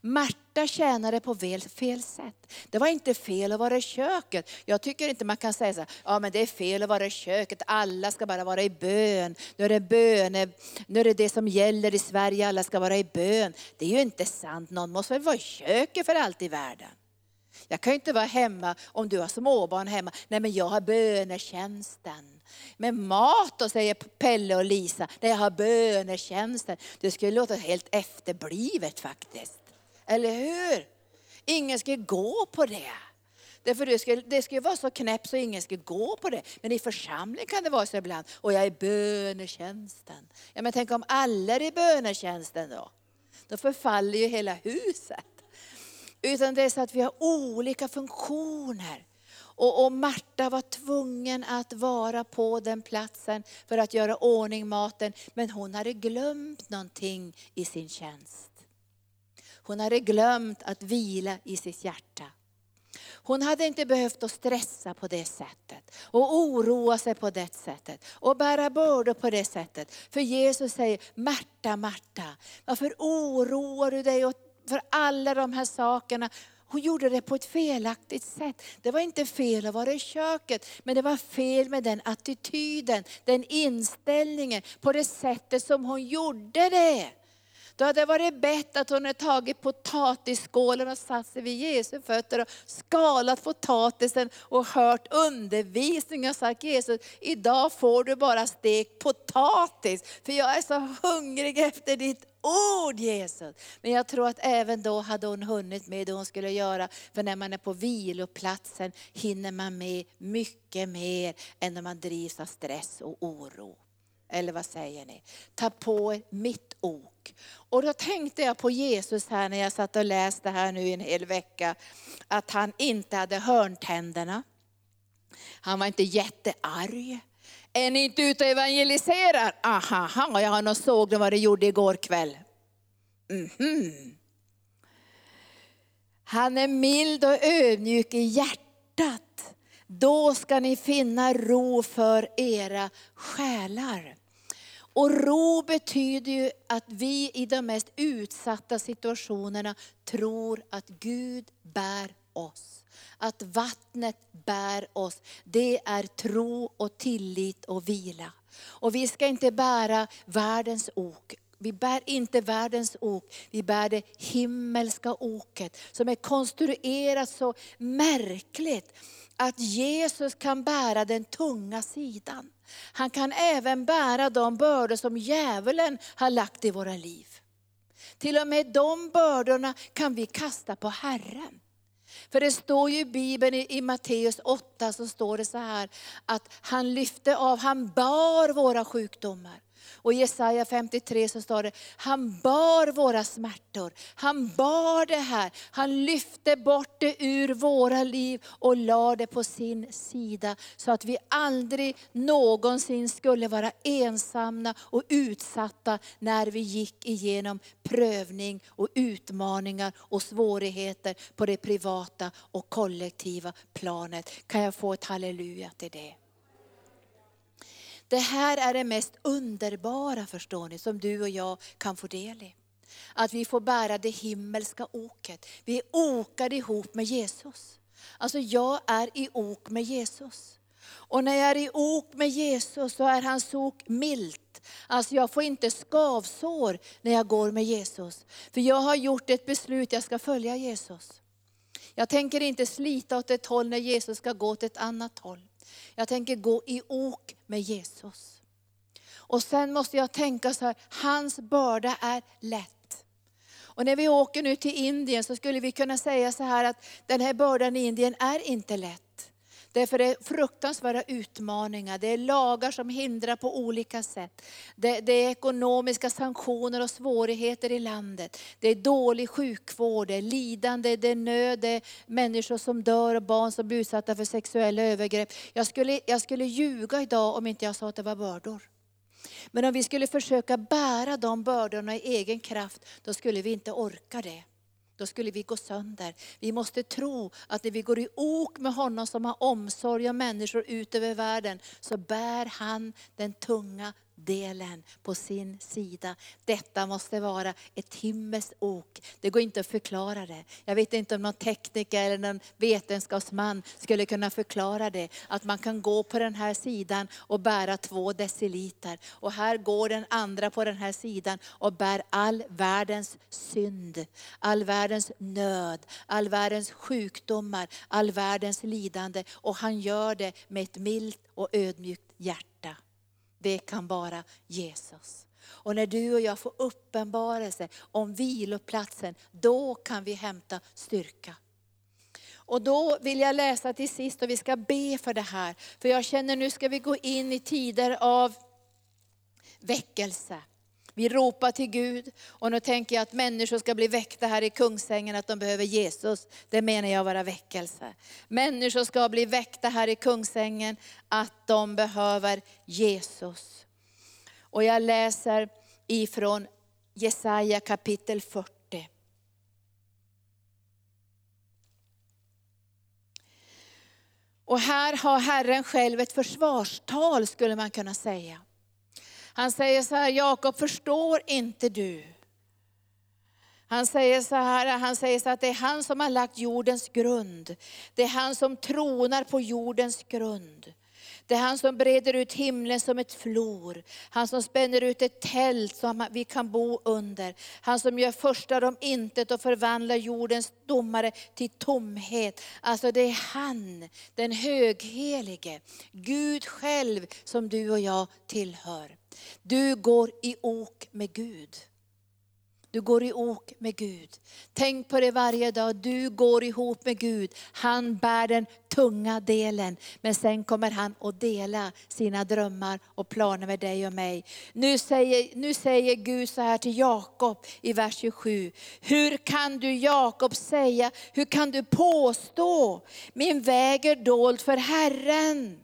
Marta tjänade på fel sätt. Det var inte fel att vara i köket. Jag tycker inte man kan säga så här, ja men det är fel att vara i köket, alla ska bara vara i bön. Nu är det bön, nu är det det som gäller i Sverige, alla ska vara i bön. Det är ju inte sant, någon måste väl vara i köket för allt i världen. Jag kan ju inte vara hemma om du har småbarn hemma. Nej men jag har bönetjänsten. Med mat då, säger Pelle och Lisa. Nej jag har bönetjänsten. Det skulle låta helt efterblivet faktiskt. Eller hur? Ingen ska gå på det. Därför det skulle, det ska vara så knäppt så ingen skulle gå på det. Men i församling kan det vara så ibland. Och jag är i bönetjänsten. Ja, men tänk om alla är i bönetjänsten då? Då förfaller ju hela huset. Utan det är så att vi har olika funktioner. Och, och Marta var tvungen att vara på den platsen för att göra ordning maten. Men hon hade glömt någonting i sin tjänst. Hon hade glömt att vila i sitt hjärta. Hon hade inte behövt att stressa på det sättet och oroa sig på det sättet och bära bördor på det sättet. För Jesus säger, Marta, Marta, varför oroar du dig för alla de här sakerna? Hon gjorde det på ett felaktigt sätt. Det var inte fel att vara i köket, men det var fel med den attityden, den inställningen, på det sättet som hon gjorde det. Då hade det varit bättre att hon hade tagit potatisskålen och satt sig vid Jesu fötter och skalat potatisen och hört undervisning och sagt Jesus, idag får du bara stekt potatis, för jag är så hungrig efter ditt ord Jesus. Men jag tror att även då hade hon hunnit med det hon skulle göra. För när man är på viloplatsen hinner man med mycket mer än när man drivs av stress och oro. Eller vad säger ni? Ta på er mitt ok. Och då tänkte jag på Jesus här när jag satt och läste här nu i en hel vecka. Att han inte hade hörntänderna. Han var inte jättearg. Är ni inte ute och evangeliserar? Aha, jag har nog såg vad det gjorde igår kväll. Mm -hmm. Han är mild och ödmjuk i hjärtat. Då ska ni finna ro för era själar. Och ro betyder ju att vi i de mest utsatta situationerna tror att Gud bär oss. Att vattnet bär oss. Det är tro och tillit och vila. Och vi ska inte bära världens ok. Vi bär inte världens ok, vi bär det himmelska oket som är konstruerat så märkligt att Jesus kan bära den tunga sidan. Han kan även bära de bördor som djävulen har lagt i våra liv. Till och med de bördorna kan vi kasta på Herren. För det står ju i Bibeln i, Matteus 8 så står det så här att han lyfte av, han bar våra sjukdomar. Och i Jesaja 53 så står det, han bar våra smärtor. Han bar det här. Han lyfte bort det ur våra liv och la det på sin sida. Så att vi aldrig någonsin skulle vara ensamma och utsatta när vi gick igenom prövning och utmaningar och svårigheter på det privata och kollektiva planet. Kan jag få ett halleluja till det? Det här är det mest underbara förstår ni, som du och jag kan få del i. Att vi får bära det himmelska oket. Vi är okade ihop med Jesus. Alltså jag är i ok med Jesus. Och när jag är i ok med Jesus så är hans ok milt. Alltså jag får inte skavsår när jag går med Jesus. För jag har gjort ett beslut, jag ska följa Jesus. Jag tänker inte slita åt ett håll när Jesus ska gå åt ett annat håll. Jag tänker gå i ok med Jesus. Och sen måste jag tänka så här, hans börda är lätt. Och när vi åker nu till Indien så skulle vi kunna säga så här att den här bördan i Indien är inte lätt. Därför det är fruktansvärda utmaningar, det är lagar som hindrar på olika sätt. Det, det, är ekonomiska sanktioner och svårigheter i landet. Det är dålig sjukvård, det är lidande, det är nöd, det är människor som dör och barn som blir utsatta för sexuella övergrepp. Jag skulle, jag skulle ljuga idag om inte jag sa att det var bördor. Men om vi skulle försöka bära de bördorna i egen kraft, då skulle vi inte orka det då skulle vi gå sönder. Vi måste tro att när vi går i ok med honom som har omsorg om människor ut över världen, så bär han den tunga delen på sin sida. Detta måste vara ett himmelskt ok. Det går inte att förklara det. Jag vet inte om någon tekniker eller någon vetenskapsman skulle kunna förklara det. Att man kan gå på den här sidan och bära två deciliter. Och här går den andra på den här sidan och bär all världens synd, all världens nöd, all världens sjukdomar, all världens lidande. Och han gör det med ett milt och ödmjukt hjärta. Det kan bara Jesus. Och när du och jag får uppenbarelse om viloplatsen, då kan vi hämta styrka. Och då vill jag läsa till sist och vi ska be för det här. För jag känner nu ska vi gå in i tider av väckelse. Vi ropar till Gud och nu tänker jag att människor ska bli väckta här i Kungsängen, att de behöver Jesus. Det menar jag vara väckelse. Människor ska bli väckta här i Kungsängen, att de behöver Jesus. Och jag läser ifrån Jesaja kapitel 40. Och här har Herren själv ett försvarstal skulle man kunna säga. Han säger så här, Jakob förstår inte du? Han säger så här, han säger så att det är han som har lagt jordens grund. Det är han som tronar på jordens grund. Det är han som breder ut himlen som ett flor. Han som spänner ut ett tält som vi kan bo under. Han som gör första om intet och förvandlar jordens domare till tomhet. Alltså det är han, den höghelige, Gud själv som du och jag tillhör. Du går i ok med Gud. Du går i ok med Gud. Tänk på det varje dag, du går ihop med Gud. Han bär den tunga delen, men sen kommer han att dela sina drömmar och planer med dig och mig. Nu säger, nu säger Gud så här till Jakob i vers 27. Hur kan du Jakob säga, hur kan du påstå, min väg är dold för Herren.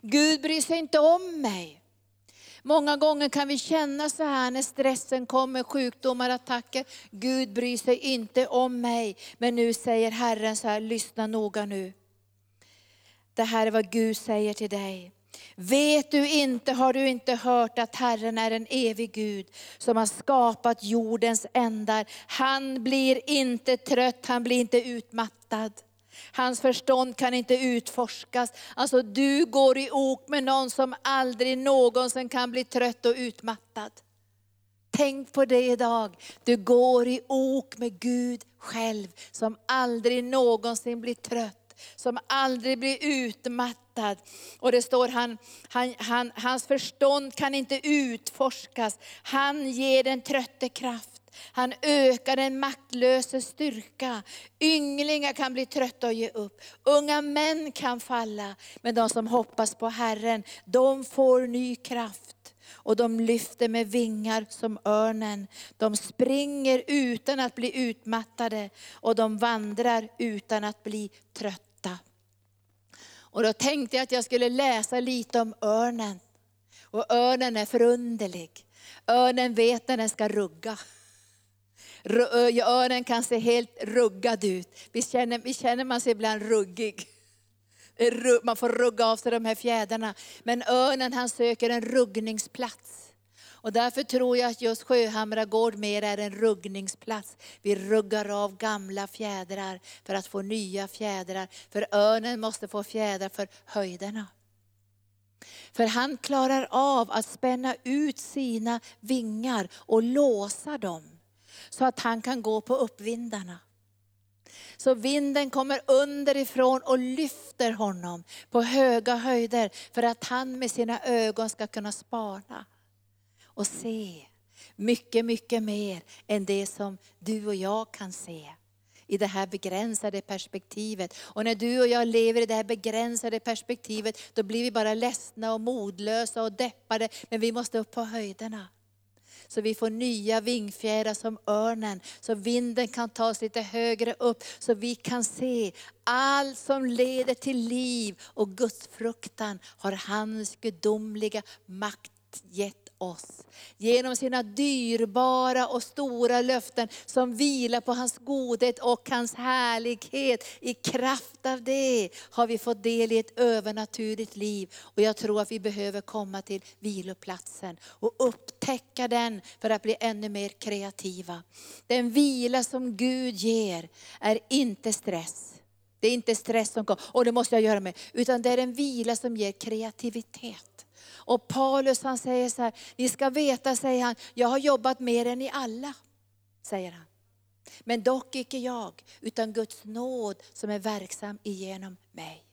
Gud bryr sig inte om mig. Många gånger kan vi känna så här när stressen kommer, sjukdomar, attacker. Gud bryr sig inte om mig. Men nu säger Herren så här, lyssna noga nu. Det här är vad Gud säger till dig. Vet du inte, har du inte hört att Herren är en evig Gud som har skapat jordens ändar. Han blir inte trött, han blir inte utmattad. Hans förstånd kan inte utforskas. Alltså du går i ok med någon som aldrig någonsin kan bli trött och utmattad. Tänk på det idag. Du går i ok med Gud själv som aldrig någonsin blir trött, som aldrig blir utmattad. Och det står han, han, han, hans förstånd kan inte utforskas. Han ger den trötte kraft. Han ökar den maktlöse styrka. Ynglingar kan bli trötta och ge upp. Unga män kan falla. Men de som hoppas på Herren, de får ny kraft. Och de lyfter med vingar som örnen. De springer utan att bli utmattade och de vandrar utan att bli trötta. Och då tänkte jag att jag skulle läsa lite om örnen. Och örnen är förunderlig. Örnen vet när den ska rugga. Öronen kan se helt ruggad ut. Visst känner, vi känner man sig ibland ruggig? Man får rugga av sig de här fjädrarna. Men örnen han söker en ruggningsplats. Och därför tror jag att just Sjöhamra gård mer är en ruggningsplats. Vi ruggar av gamla fjädrar för att få nya fjädrar. För örnen måste få fjädrar för höjderna. För han klarar av att spänna ut sina vingar och låsa dem så att han kan gå på uppvindarna. Så vinden kommer underifrån och lyfter honom på höga höjder för att han med sina ögon ska kunna spana och se mycket, mycket mer än det som du och jag kan se i det här begränsade perspektivet. Och när du och jag lever i det här begränsade perspektivet, då blir vi bara ledsna och modlösa och deppade. Men vi måste upp på höjderna. Så vi får nya vingfjädrar som örnen, så vinden kan ta oss lite högre upp, så vi kan se allt som leder till liv. Och Guds fruktan har hans gudomliga makt gett oss. Genom sina dyrbara och stora löften som vilar på hans godhet och hans härlighet. I kraft av det har vi fått del i ett övernaturligt liv. Och jag tror att vi behöver komma till viloplatsen och upptäcka den för att bli ännu mer kreativa. Den vila som Gud ger är inte stress. Det är inte stress som kommer, och det måste jag göra med. Utan det är en vila som ger kreativitet. Och Paulus han säger så här, ni ska veta, säger han, jag har jobbat mer än ni alla. Säger han. Men dock icke jag, utan Guds nåd som är verksam igenom mig.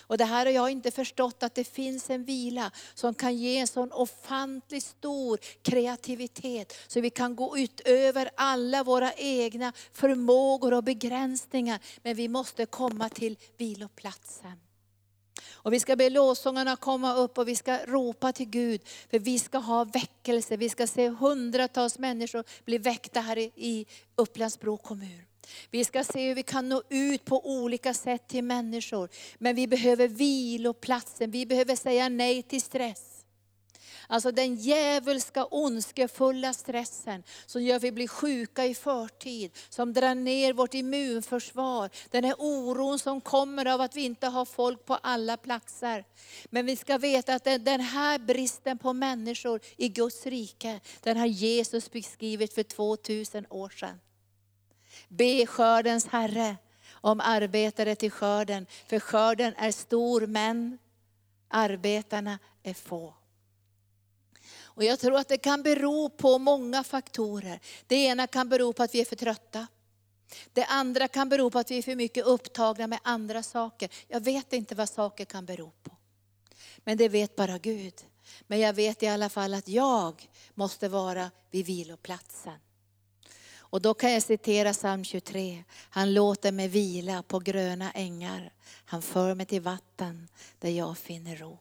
Och det här har jag inte förstått att det finns en vila som kan ge en sån ofantligt stor kreativitet. Så vi kan gå utöver alla våra egna förmågor och begränsningar. Men vi måste komma till viloplatsen. Och vi ska be lovsångarna komma upp och vi ska ropa till Gud. För vi ska ha väckelse, vi ska se hundratals människor bli väckta här i Upplands-Bro kommun. Vi ska se hur vi kan nå ut på olika sätt till människor. Men vi behöver viloplatsen, vi behöver säga nej till stress. Alltså den djävulska ondskefulla stressen som gör att vi blir sjuka i förtid, som drar ner vårt immunförsvar. Den här oron som kommer av att vi inte har folk på alla platser. Men vi ska veta att den här bristen på människor i Guds rike, den har Jesus beskrivit för 2000 år sedan. Be skördens Herre om arbetare till skörden, för skörden är stor men arbetarna är få. Och jag tror att det kan bero på många faktorer. Det ena kan bero på att vi är för trötta. Det andra kan bero på att vi är för mycket upptagna med andra saker. Jag vet inte vad saker kan bero på. Men det vet bara Gud. Men jag vet i alla fall att jag måste vara vid viloplatsen. Och då kan jag citera psalm 23. Han låter mig vila på gröna ängar. Han för mig till vatten där jag finner ro.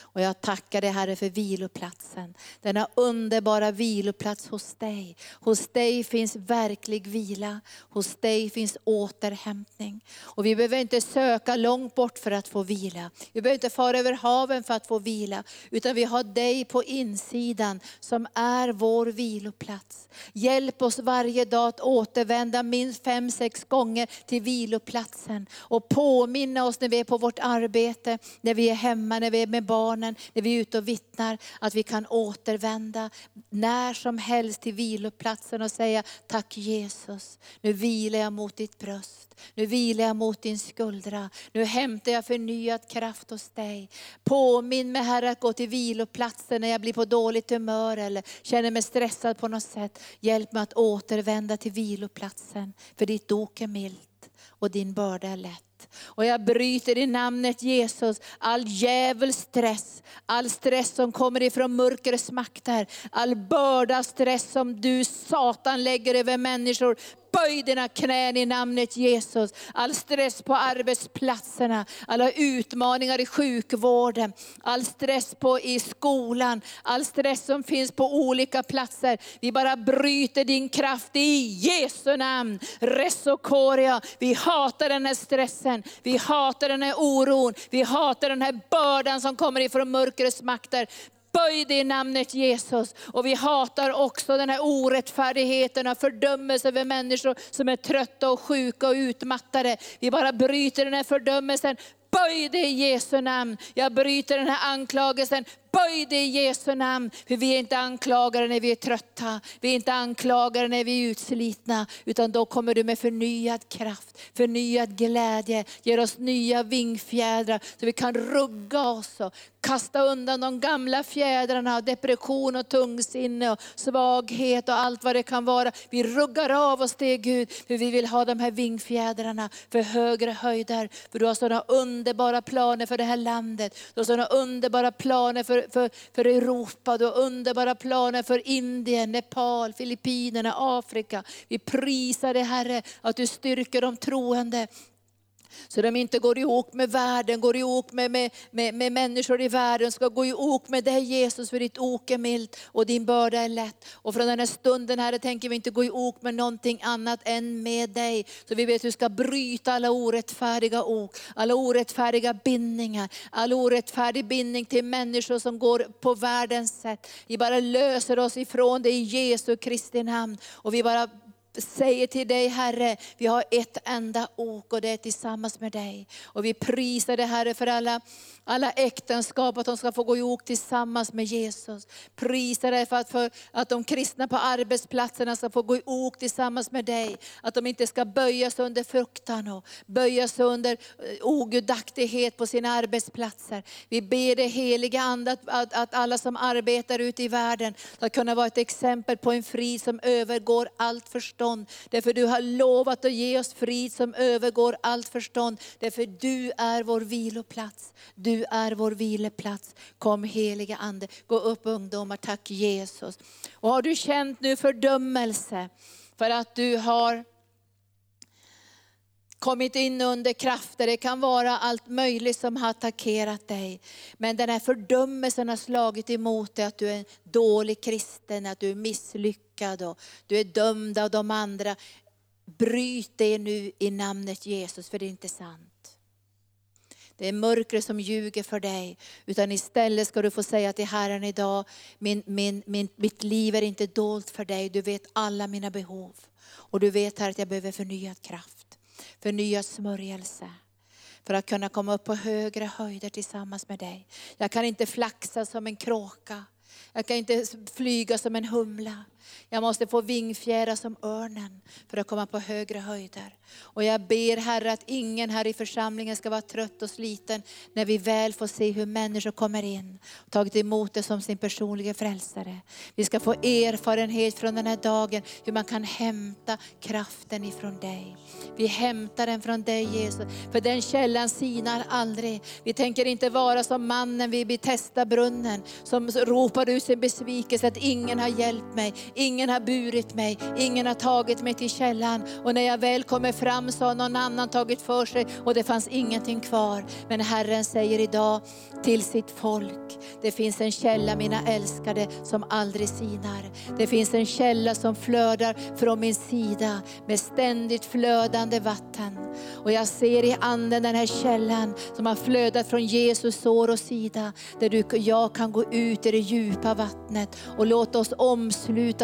Och jag tackar dig Herre för viloplatsen. Denna underbara viloplats hos dig. Hos dig finns verklig vila. Hos dig finns återhämtning. Och vi behöver inte söka långt bort för att få vila. Vi behöver inte fara över haven för att få vila. Utan vi har dig på insidan som är vår viloplats. Hjälp oss varje dag att återvända minst fem, sex gånger till viloplatsen. Och påminna oss när vi är på vårt arbete, när vi är hemma, när vi är med barn, barnen, när vi är ute och vittnar, att vi kan återvända när som helst till viloplatsen och säga, tack Jesus, nu vilar jag mot ditt bröst. Nu vilar jag mot din skuldra. Nu hämtar jag förnyad kraft hos dig. Påminn mig Herre att gå till viloplatsen när jag blir på dåligt humör eller känner mig stressad på något sätt. Hjälp mig att återvända till viloplatsen. För ditt dok är milt och din börda är lätt. Och jag bryter i namnet Jesus all djävuls stress, all stress som kommer ifrån mörkrets makter, all börda, stress som du Satan lägger över människor. Böj dina knän i namnet Jesus. All stress på arbetsplatserna, alla utmaningar i sjukvården, all stress på, i skolan, all stress som finns på olika platser. Vi bara bryter din kraft i Jesu namn. Resokoria. Vi hatar den här stressen, vi hatar den här oron, vi hatar den här bördan som kommer ifrån mörkrets makter böj det i namnet Jesus. Och vi hatar också den här orättfärdigheten och fördömelse över människor som är trötta och sjuka och utmattade. Vi bara bryter den här fördömelsen. Böj det i Jesu namn. Jag bryter den här anklagelsen. Böj det i Jesu namn. För vi är inte anklagare när vi är trötta. Vi är inte anklagare när vi är utslitna. Utan då kommer du med förnyad kraft, förnyad glädje. Ger oss nya vingfjädrar så vi kan rugga oss och kasta undan de gamla fjädrarna av depression och tungsinne och svaghet och allt vad det kan vara. Vi ruggar av oss det Gud, för vi vill ha de här vingfjädrarna för högre höjder. För du har sådana underbara planer för det här landet. Du har sådana underbara planer för, för, för Europa, du har underbara planer för Indien, Nepal, Filippinerna, Afrika. Vi prisar dig Herre att du styrker de troende så de inte går ihop med världen, går ihop med, med, med, med människor i världen, ska gå ihop med dig Jesus, för ditt ok är milt och din börda är lätt. Och från den här stunden Herre tänker vi inte gå ihop med någonting annat än med dig. Så vi vet att vi ska bryta alla orättfärdiga ok, alla orättfärdiga bindningar, all orättfärdig bindning till människor som går på världens sätt. Vi bara löser oss ifrån det i Jesu Kristi namn. Och vi bara säger till dig Herre, vi har ett enda ok och det är tillsammans med dig. Och vi prisar dig Herre för alla, alla äktenskap, att de ska få gå i ok tillsammans med Jesus. Prisar dig för att, för att de kristna på arbetsplatserna ska få gå i ok tillsammans med dig. Att de inte ska böjas under fruktan och böjas under eh, ogudaktighet på sina arbetsplatser. Vi ber dig heliga Ande att, att, att alla som arbetar ute i världen ska kunna vara ett exempel på en frid som övergår allt förstånd förstånd. Därför du har lovat att ge oss frid som övergår allt förstånd. Därför du är vår viloplats. Du är vår viloplats. Kom heliga Ande, gå upp ungdomar, tack Jesus. Och har du känt nu fördömelse för att du har kommit in under krafter, det kan vara allt möjligt som har attackerat dig. Men den här fördömelsen har slagit emot dig, att du är en dålig kristen, att du är misslyckad och du är dömd av de andra. Bryt det nu i namnet Jesus, för det är inte sant. Det är mörkret som ljuger för dig. Utan istället ska du få säga till Herren idag, min, min, min, mitt liv är inte dolt för dig. Du vet alla mina behov. Och du vet här att jag behöver förnyad kraft förnyad smörjelse. För att kunna komma upp på högre höjder tillsammans med dig. Jag kan inte flaxa som en kråka. Jag kan inte flyga som en humla. Jag måste få vingfjädrar som örnen för att komma på högre höjder. Och jag ber Herre att ingen här i församlingen ska vara trött och sliten när vi väl får se hur människor kommer in och tagit emot det som sin personliga frälsare. Vi ska få erfarenhet från den här dagen hur man kan hämta kraften ifrån dig. Vi hämtar den från dig Jesus, för den källan sinar aldrig. Vi tänker inte vara som mannen vid Betesda-brunnen som ropar ut sin besvikelse att ingen har hjälpt mig, ingen har burit mig, ingen har tagit mig till källan. Och när jag väl kommer fram så har någon annan tagit för sig och det fanns ingenting kvar. Men Herren säger idag till sitt folk, det finns en källa mina älskade som aldrig sinar. Det finns en källa som flödar från min sida med ständigt flödande vatten. Och jag ser i anden den här källan som har flödat från Jesus sår och sida. Där du och jag kan gå ut i det djupa vattnet och låta oss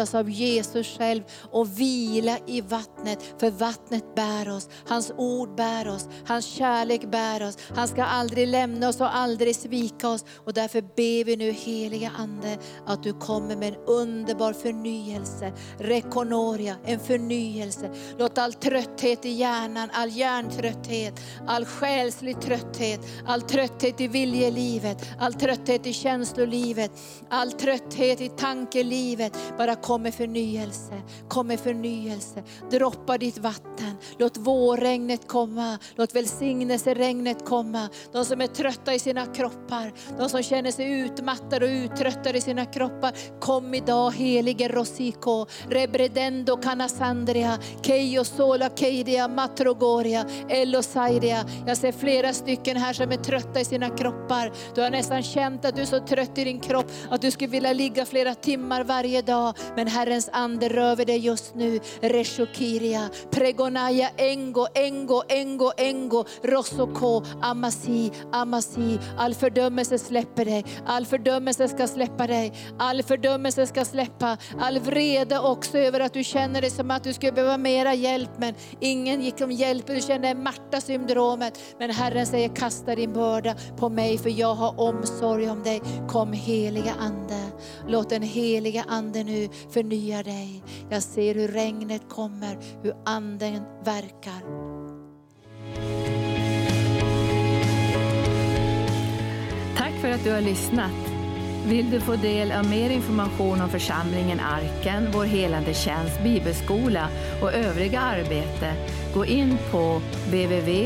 omslutas av Jesus själv och vila i vattnet. För vattnet bär oss, hans ord bär oss, hans kärlek bär oss. Han ska aldrig lämna oss och aldrig svika oss. Och därför ber vi nu heliga Ande att du kommer med en underbar förnyelse. Rekonoria, en förnyelse. Låt all trötthet i hjärnan, all hjärntrötthet, all själslig trötthet, all trötthet i viljelivet, all trötthet i känslolivet, all trötthet i tankelivet. Bara kom med förnyelse, kom med förnyelse. Droppa ditt vatten, låt vårregnet komma, låt välsignelseregnet komma. De som är trötta i sina kroppar, de som känner sig utmattade och uttröttade i sina kroppar. Kom idag helige Rosiko, Rebredendo Canasandria, Keio Sola Keidia Matrogoria, Elosaidia. Jag ser flera stycken här som är trötta i sina kroppar. Du har nästan känt att du är så trött i din kropp att du skulle vilja ligga flera timmar varje dag. Men men Herrens ande rör vid dig just nu. Reshokiria, Pregonaya, Engo, Engo, Engo, Engo, Rosoko, Amasi, Amasi. All fördömelse släpper dig. All fördömelse ska släppa dig. All fördömelse ska släppa. All vrede också över att du känner dig som att du skulle behöva mera hjälp men ingen gick om hjälp. Du känner Marta-syndromet. Men Herren säger kasta din börda på mig för jag har omsorg om dig. Kom heliga Ande. Låt den heliga Ande nu förnya dig. Jag ser hur regnet kommer, hur Anden verkar. Tack för att du har lyssnat. Vill du få del av mer information om församlingen Arken, vår helande tjänst, bibelskola och övriga arbete, gå in på www.arken.org.